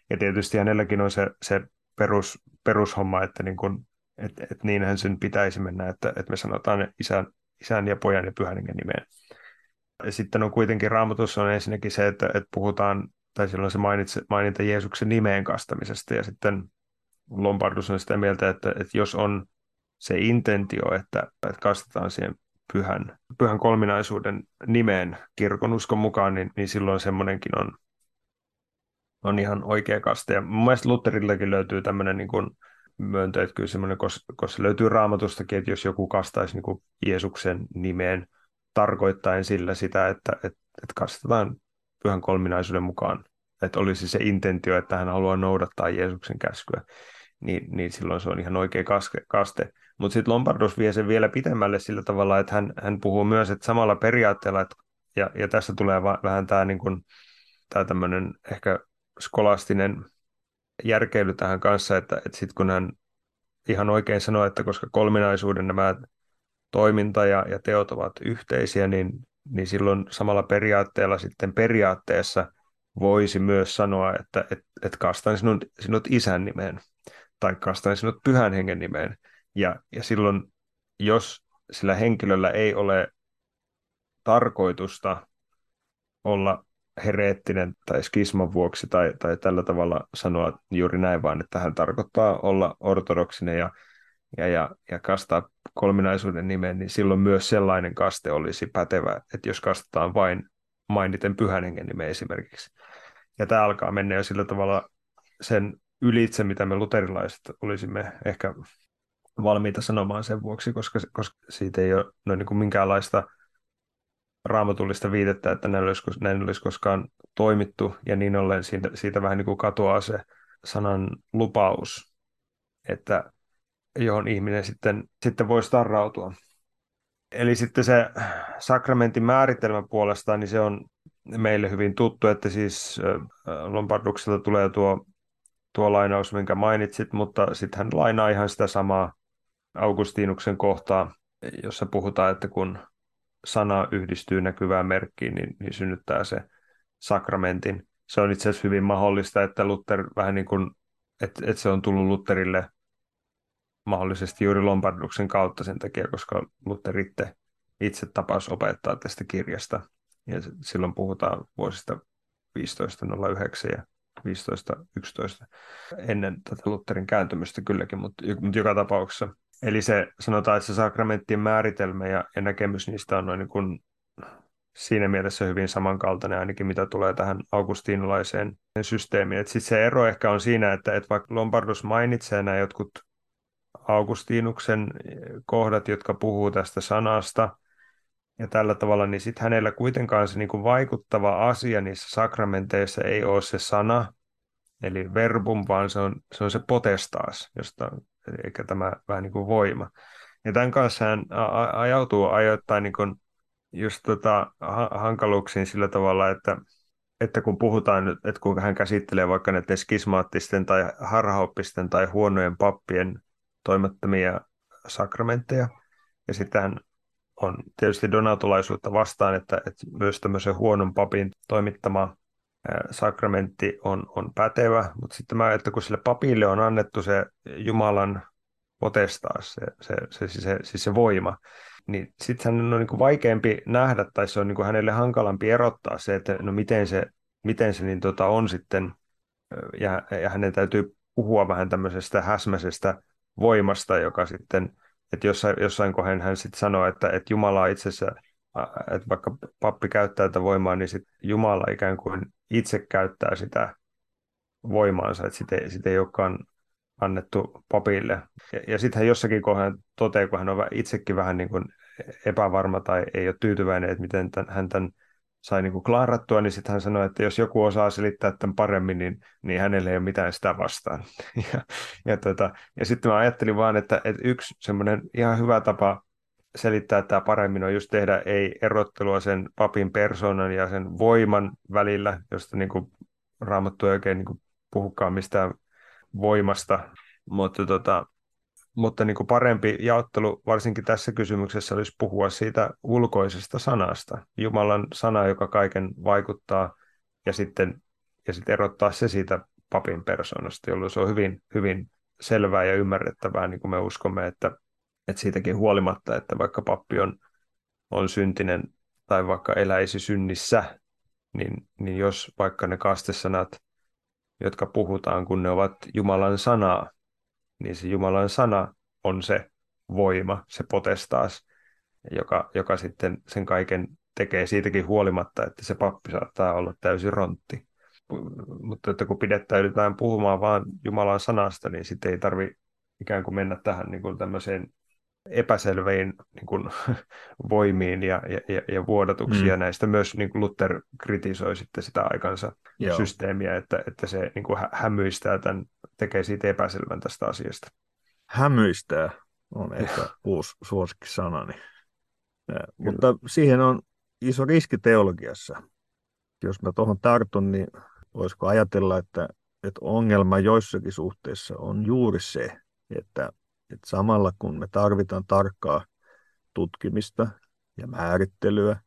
Ja tietysti hänelläkin on se, se perus, perushomma, että niin kun, et, et niinhän sen pitäisi mennä, että, että me sanotaan isän, isän ja pojan ja pyhän nimeen. Ja sitten on kuitenkin raamatussa on ensinnäkin se, että, että puhutaan, tai silloin se mainitse, maininta Jeesuksen nimeen kastamisesta, ja sitten Lombardus on sitä mieltä, että, että jos on se intentio, että, että kastetaan siihen pyhän, pyhän kolminaisuuden nimeen kirkon uskon mukaan, niin, niin silloin semmoinenkin on, on ihan oikea kaste. Ja mun mielestä Lutherillakin löytyy tämmöinen niin kuin myöntö, että kyllä semmoinen, koska löytyy raamatustakin, että jos joku kastaisi niin kuin Jeesuksen nimeen tarkoittaen sillä sitä, että, että, että kastetaan pyhän kolminaisuuden mukaan, että olisi se intentio, että hän haluaa noudattaa Jeesuksen käskyä, niin, niin silloin se on ihan oikea kaste. Mutta sitten Lombardos vie sen vielä pitemmälle sillä tavalla, että hän, hän puhuu myös, että samalla periaatteella, että, ja, ja tässä tulee va, vähän tämä niin tämmöinen ehkä skolastinen järkeily tähän kanssa, että, että sitten kun hän ihan oikein sanoo, että koska kolminaisuuden nämä toiminta ja, ja teot ovat yhteisiä, niin, niin silloin samalla periaatteella sitten periaatteessa voisi myös sanoa, että et, et kastan sinut, sinut isän nimeen tai kastan sinut pyhän hengen nimeen. Ja, ja silloin, jos sillä henkilöllä ei ole tarkoitusta olla hereettinen tai skisman vuoksi tai, tai tällä tavalla sanoa juuri näin, vaan että hän tarkoittaa olla ortodoksinen ja, ja, ja, ja kastaa kolminaisuuden nimen, niin silloin myös sellainen kaste olisi pätevä, että jos kastetaan vain mainiten pyhän hengen nimen esimerkiksi. Ja tämä alkaa mennä jo sillä tavalla sen ylitse, mitä me luterilaiset olisimme ehkä valmiita sanomaan sen vuoksi, koska, koska siitä ei ole no niin kuin minkäänlaista raamatullista viitettä, että näin olisi, näin olisi koskaan toimittu, ja niin ollen siitä, siitä vähän niin kuin katoaa se sanan lupaus, että johon ihminen sitten, sitten voisi tarrautua. Eli sitten se sakramentin määritelmä puolestaan, niin se on meille hyvin tuttu, että siis Lompardukselta tulee tuo, tuo lainaus, minkä mainitsit, mutta sitten hän lainaa ihan sitä samaa Augustinuksen kohtaa, jossa puhutaan, että kun sana yhdistyy näkyvään merkkiin, niin, niin synnyttää se sakramentin. Se on itse asiassa hyvin mahdollista, että Luther vähän niin kuin, että, että se on tullut Lutherille mahdollisesti juuri Lombarduksen kautta sen takia, koska Luther itse, itse tapasi opettaa tästä kirjasta. Ja silloin puhutaan vuosista 1509 ja 1511 ennen tätä Lutherin kääntymistä kylläkin, mutta, mutta joka tapauksessa Eli se sanotaan, että se sakramenttien määritelmä ja, ja näkemys niistä on noin niin kuin siinä mielessä hyvin samankaltainen ainakin mitä tulee tähän augustinolaiseen systeemiin. Sitten se ero ehkä on siinä, että, että vaikka Lombardus mainitsee nämä jotkut Augustinuksen kohdat, jotka puhuu tästä sanasta ja tällä tavalla, niin sitten hänellä kuitenkaan se niin kuin vaikuttava asia niissä sakramenteissa ei ole se sana, eli verbum, vaan se on se, on se potestaas, josta, eikä tämä vähän niin kuin voima. Ja tämän kanssa hän ajautuu ajoittain niin kuin just tota, hankaluuksiin sillä tavalla, että, että kun puhutaan, että kuinka hän käsittelee vaikka näiden skismaattisten tai harhaoppisten tai huonojen pappien toimettomia sakramentteja, ja sitten hän on tietysti donatulaisuutta vastaan, että, että myös tämmöisen huonon papin toimittama sakramentti on, on pätevä, mutta sitten mä että kun sille papille on annettu se Jumalan potestaa, se, se, se, se, se, siis se voima, niin sitten hän on niin kuin vaikeampi nähdä, tai se on niin kuin hänelle hankalampi erottaa se, että no miten se, miten se niin tota on sitten, ja, ja hänen täytyy puhua vähän tämmöisestä häsmäisestä voimasta, joka sitten, että jossain, jossain kohden hän sitten sanoo, että, että Jumala itse asiassa, että vaikka pappi käyttää tätä voimaa, niin sitten Jumala ikään kuin itse käyttää sitä voimaansa, että sitä, sitä ei olekaan annettu papille. Ja, ja sitten hän jossakin kohdassa toteaa, kun hän on itsekin vähän niin kuin epävarma tai ei ole tyytyväinen, että miten tämän, hän tämän sai niin kuin klaarattua, niin sitten hän sanoi, että jos joku osaa selittää tämän paremmin, niin, niin hänelle ei ole mitään sitä vastaan. ja, ja, tota, ja sitten mä ajattelin vaan, että, että yksi semmoinen ihan hyvä tapa selittää tämä paremmin on just tehdä ei erottelua sen papin persoonan ja sen voiman välillä, josta niin kuin Raamattu ei oikein niin kuin puhukaan mistään voimasta, mutta, tota, mutta niin kuin parempi jaottelu varsinkin tässä kysymyksessä olisi puhua siitä ulkoisesta sanasta, Jumalan sana, joka kaiken vaikuttaa, ja sitten, ja sitten erottaa se siitä papin persoonasta, jolloin se on hyvin, hyvin selvää ja ymmärrettävää, niin kuin me uskomme, että, että siitäkin huolimatta, että vaikka pappi on, on syntinen tai vaikka eläisi synnissä, niin, niin jos vaikka ne kastesanat jotka puhutaan, kun ne ovat Jumalan sanaa, niin se Jumalan sana on se voima, se potestaas, joka, joka sitten sen kaiken tekee siitäkin huolimatta, että se pappi saattaa olla täysin rontti. Mutta että kun pidettäydytään puhumaan vain Jumalan sanasta, niin sitten ei tarvi ikään kuin mennä tähän niin kuin tämmöiseen epäselviin niin kuin, voimiin ja, ja, ja vuodatuksia mm. näistä. Myös niin kuin Luther kritisoi sitten sitä aikansa Joo. systeemiä, että, että se niin kuin hämyistää tämän, tekee siitä epäselvän tästä asiasta. Hämyistää on ehkä uusi suosikkisanani. Ja, mutta siihen on iso riski teologiassa. Jos mä tuohon tartun, niin voisiko ajatella, että, että ongelma joissakin suhteissa on juuri se, että että samalla kun me tarvitaan tarkkaa tutkimista ja määrittelyä,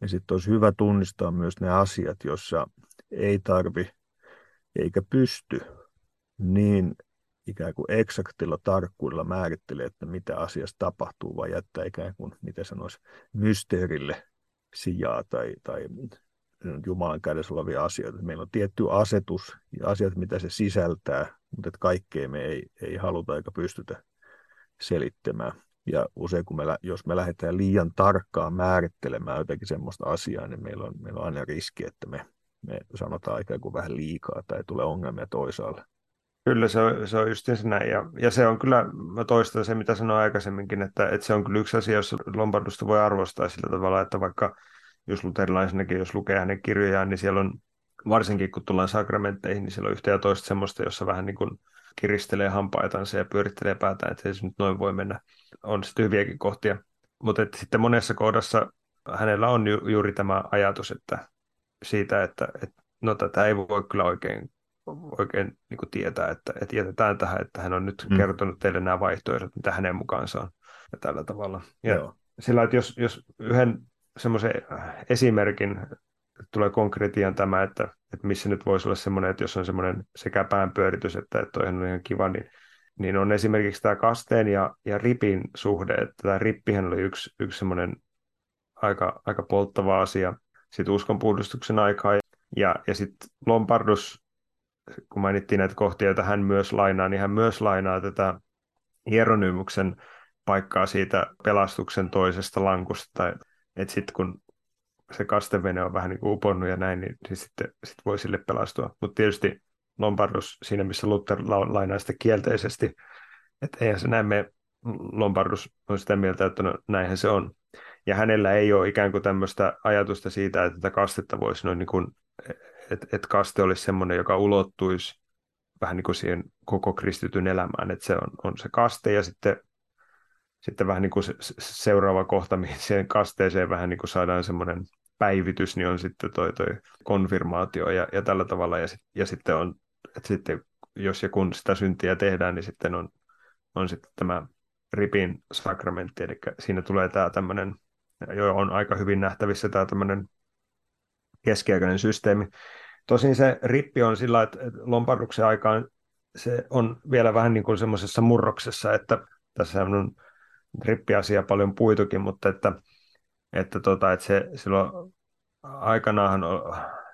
niin sitten olisi hyvä tunnistaa myös ne asiat, joissa ei tarvi eikä pysty niin ikään kuin eksaktilla tarkkuudella määrittelee, että mitä asiassa tapahtuu, vai jättää ikään kuin, miten sanoisi, mysteerille sijaa tai, tai Jumalan kädessä olevia asioita. Meillä on tietty asetus ja asiat, mitä se sisältää, mutta että kaikkea me ei, ei haluta eikä pystytä selittämään. Ja usein, kun me, jos me lähdetään liian tarkkaan määrittelemään jotakin semmoista asiaa, niin meillä on, meillä on aina riski, että me, me sanotaan ikään kuin vähän liikaa tai tulee ongelmia toisaalle. Kyllä se on, se on just näin. Ja, ja se on kyllä, mä toistan se, mitä sanoin aikaisemminkin, että, että se on kyllä yksi asia, jossa Lombardusta voi arvostaa sillä tavalla, että vaikka jos luterilaisenakin, jos lukee hänen kirjojaan, niin siellä on, varsinkin kun tullaan sakramentteihin, niin siellä on yhtä ja toista semmoista, jossa vähän niin kuin kiristelee hampaitansa ja pyörittelee päätään, että se nyt noin voi mennä. On sitten hyviäkin kohtia. Mutta sitten monessa kohdassa hänellä on ju, juuri tämä ajatus että siitä, että, että no tätä ei voi kyllä oikein, oikein niin kuin tietää, että, että jätetään tähän, että hän on nyt mm. kertonut teille nämä vaihtoehdot, mitä hänen mukaansa on ja tällä tavalla. Ja Joo. sillä, että jos, jos yhden semmoisen esimerkin tulee konkretian tämä, että, että missä nyt voisi olla semmoinen, että jos on semmoinen sekä päänpyöritys, että, että on ihan kiva, niin, niin on esimerkiksi tämä kasteen ja, ja ripin suhde, että tämä rippihän oli yksi, yksi semmoinen aika, aika polttava asia sitten uskonpuhdistuksen aikaa, ja, ja sitten Lompardus, kun mainittiin näitä kohtia, joita hän myös lainaa, niin hän myös lainaa tätä Hieronymuksen paikkaa siitä pelastuksen toisesta lankusta, että sitten kun se kastevene on vähän niin kuin uponnut ja näin, niin, niin sitten sit voi sille pelastua. Mutta tietysti Lombardus siinä, missä Luther lainaa sitä kielteisesti, että eihän se näin me Lombardus on sitä mieltä, että no, näinhän se on. Ja hänellä ei ole ikään kuin tämmöistä ajatusta siitä, että tätä kastetta voisi noin niin kuin, että, että kaste olisi semmoinen, joka ulottuisi vähän niin kuin siihen koko kristityn elämään, että se on, on se kaste ja sitten, sitten vähän niin kuin se, seuraava kohta, mihin siihen kasteeseen vähän niin kuin saadaan semmoinen päivitys, niin on sitten toi, toi konfirmaatio ja, ja tällä tavalla ja, sit, ja sitten on, että sitten jos ja kun sitä syntiä tehdään, niin sitten on, on sitten tämä ripin sakramentti, eli siinä tulee tämä tämmöinen, jo on aika hyvin nähtävissä tämä tämmöinen keskiaikainen systeemi. Tosin se rippi on sillä, että Lomparduksen aikaan se on vielä vähän niin kuin semmoisessa murroksessa, että tässä on rippiasia paljon puitukin, mutta että, että, tota, että se silloin aikanaan,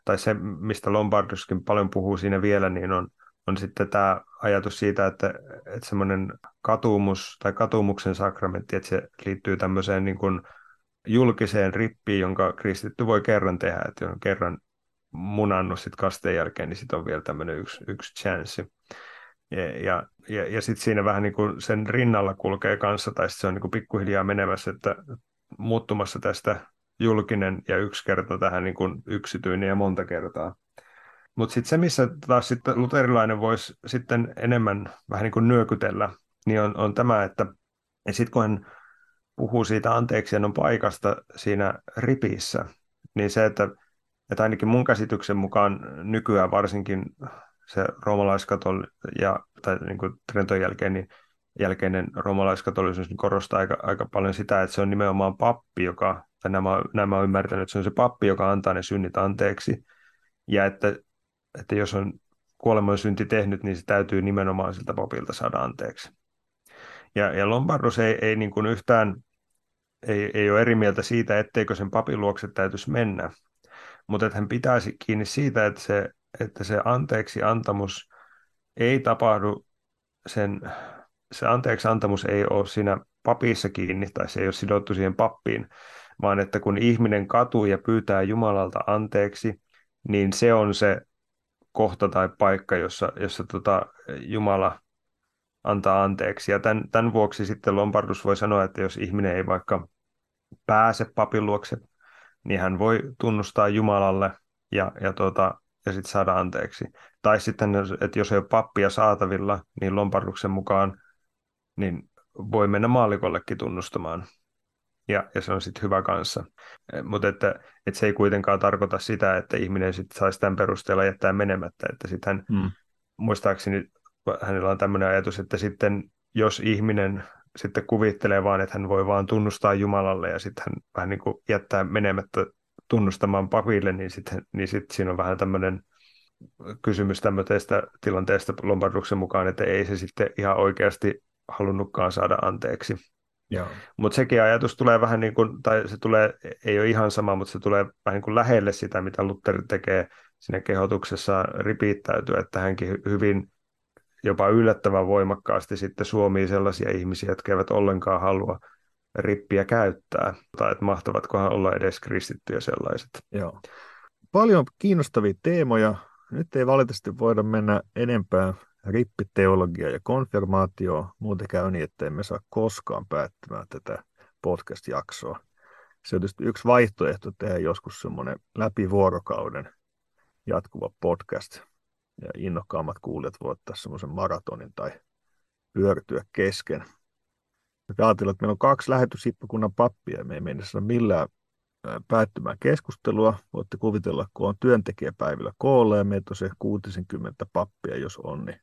tai se mistä Lombarduskin paljon puhuu siinä vielä, niin on, on sitten tämä ajatus siitä, että, että semmoinen katumus tai katumuksen sakramentti, että se liittyy tämmöiseen niin kuin julkiseen rippiin, jonka kristitty voi kerran tehdä, että on kerran munannut sit kasteen jälkeen, niin sitten on vielä tämmöinen yksi, yksi chanssi. Ja, ja, ja, ja sitten siinä vähän niin kuin sen rinnalla kulkee kanssa, tai se on niin kuin pikkuhiljaa menemässä, että muuttumassa tästä julkinen ja yksi kerta tähän niin kuin yksityinen ja monta kertaa. Mutta sitten se, missä taas sitten luterilainen voisi sitten enemmän vähän niin kuin nyökytellä, niin on, on tämä, että sitten kun hän puhuu siitä anteeksiannon paikasta siinä ripissä, niin se, että, että ainakin mun käsityksen mukaan nykyään varsinkin se roomalaiskatol ja tai niin kuin Trenton jälkeen, niin jälkeinen roomalaiskatolisuus niin korostaa aika, aika paljon sitä, että se on nimenomaan pappi, joka, tai nämä, nämä on ymmärtänyt, että se on se pappi, joka antaa ne synnit anteeksi, ja että, että jos on kuoleman synti tehnyt, niin se täytyy nimenomaan siltä papilta saada anteeksi. Ja, ja Lombardus ei, ei niin kuin yhtään ei, ei ole eri mieltä siitä, etteikö sen papin luokse täytyisi mennä, mutta että hän pitäisi kiinni siitä, että se, että se anteeksi antamus ei tapahdu sen, se anteeksi antamus ei ole siinä papissa kiinni tai se ei ole sidottu siihen pappiin, vaan että kun ihminen katuu ja pyytää Jumalalta anteeksi, niin se on se kohta tai paikka, jossa, jossa tota Jumala antaa anteeksi. Ja tämän, tämän vuoksi sitten Lombardus voi sanoa, että jos ihminen ei vaikka pääse papin luokse, niin hän voi tunnustaa Jumalalle ja, ja, tuota, ja sitten saada anteeksi. Tai sitten, että jos ei ole pappia saatavilla, niin Lombarduksen mukaan niin voi mennä maalikollekin tunnustamaan. Ja, ja se on sitten hyvä kanssa. Mutta että, että se ei kuitenkaan tarkoita sitä, että ihminen sitten saisi tämän perusteella jättää menemättä. Että sitten hän, mm. muistaakseni hänellä on tämmöinen ajatus, että sitten jos ihminen sitten kuvittelee vaan, että hän voi vaan tunnustaa Jumalalle ja sitten hän vähän niin kuin jättää menemättä tunnustamaan papille, niin sitten niin sit siinä on vähän tämmöinen kysymys tämmöisestä tilanteesta Lombarduksen mukaan, että ei se sitten ihan oikeasti halunnutkaan saada anteeksi. Mutta sekin ajatus tulee vähän niin kuin, tai se tulee, ei ole ihan sama, mutta se tulee vähän niin kuin lähelle sitä, mitä Luther tekee siinä kehotuksessa ripittäytyä, että hänkin hyvin jopa yllättävän voimakkaasti sitten suomii sellaisia ihmisiä, jotka eivät ollenkaan halua rippiä käyttää, tai että mahtavatkohan olla edes kristittyjä sellaiset. Joo. Paljon kiinnostavia teemoja. Nyt ei valitettavasti voida mennä enempää rippiteologia ja konfirmaatio. Muuten käy niin, että emme saa koskaan päättämään tätä podcast-jaksoa. Se on tietysti yksi vaihtoehto tehdä joskus semmoinen läpi vuorokauden jatkuva podcast ja innokkaammat kuulijat voivat ottaa semmoisen maratonin tai pyörtyä kesken. Nyt ajatellaan, että meillä on kaksi lähetyshippakunnan pappia ja me ei mennä millään päättymään keskustelua. Voitte kuvitella, kun on työntekijäpäivillä koolla ja meitä on se 60 pappia, jos on, niin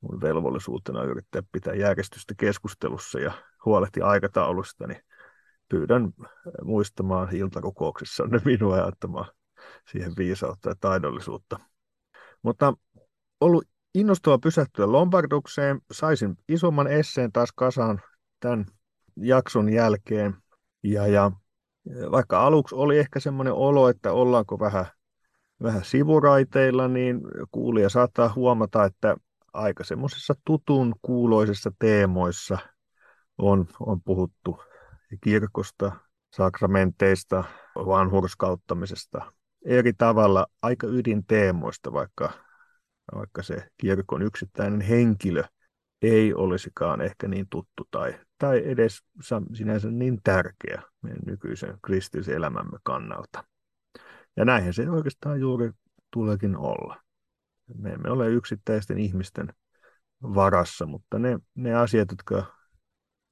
mun velvollisuutena yrittää pitää järjestystä keskustelussa ja huolehtia aikataulusta, niin pyydän muistamaan iltarukouksessa minua ajattamaan siihen viisautta ja taidollisuutta. Mutta ollut innostava pysähtyä Lombardukseen. Saisin isomman esseen taas kasaan tämän jakson jälkeen. Ja, ja vaikka aluksi oli ehkä semmoinen olo, että ollaanko vähän, vähän sivuraiteilla, niin kuulija saattaa huomata, että aika semmoisissa tutun kuuloisissa teemoissa on, on puhuttu kirkosta, sakramenteista, vanhurskauttamisesta, eri tavalla aika ydinteemoista, vaikka, vaikka se kirkon yksittäinen henkilö ei olisikaan ehkä niin tuttu tai, tai edes sinänsä niin tärkeä meidän nykyisen kristillisen elämämme kannalta. Ja näinhän se oikeastaan juuri tuleekin olla. Me emme ole yksittäisten ihmisten varassa, mutta ne, ne asiat, jotka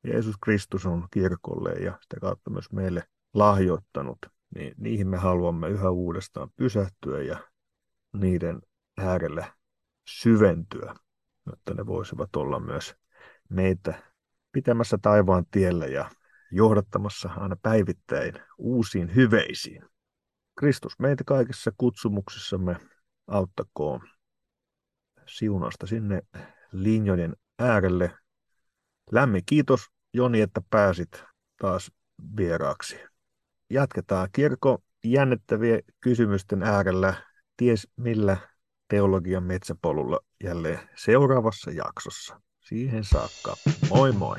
Jeesus Kristus on kirkolle ja sitä kautta myös meille lahjoittanut, niin niihin me haluamme yhä uudestaan pysähtyä ja niiden äärelle syventyä, jotta ne voisivat olla myös meitä pitämässä taivaan tiellä ja johdattamassa aina päivittäin uusiin hyveisiin. Kristus meitä kaikissa kutsumuksissamme auttakoon siunasta sinne linjojen äärelle. Lämmin kiitos Joni, että pääsit taas vieraaksi. Jatketaan kirkko jännittäviä kysymysten äärellä. Ties millä teologian metsäpolulla jälleen seuraavassa jaksossa. Siihen saakka. Moi moi!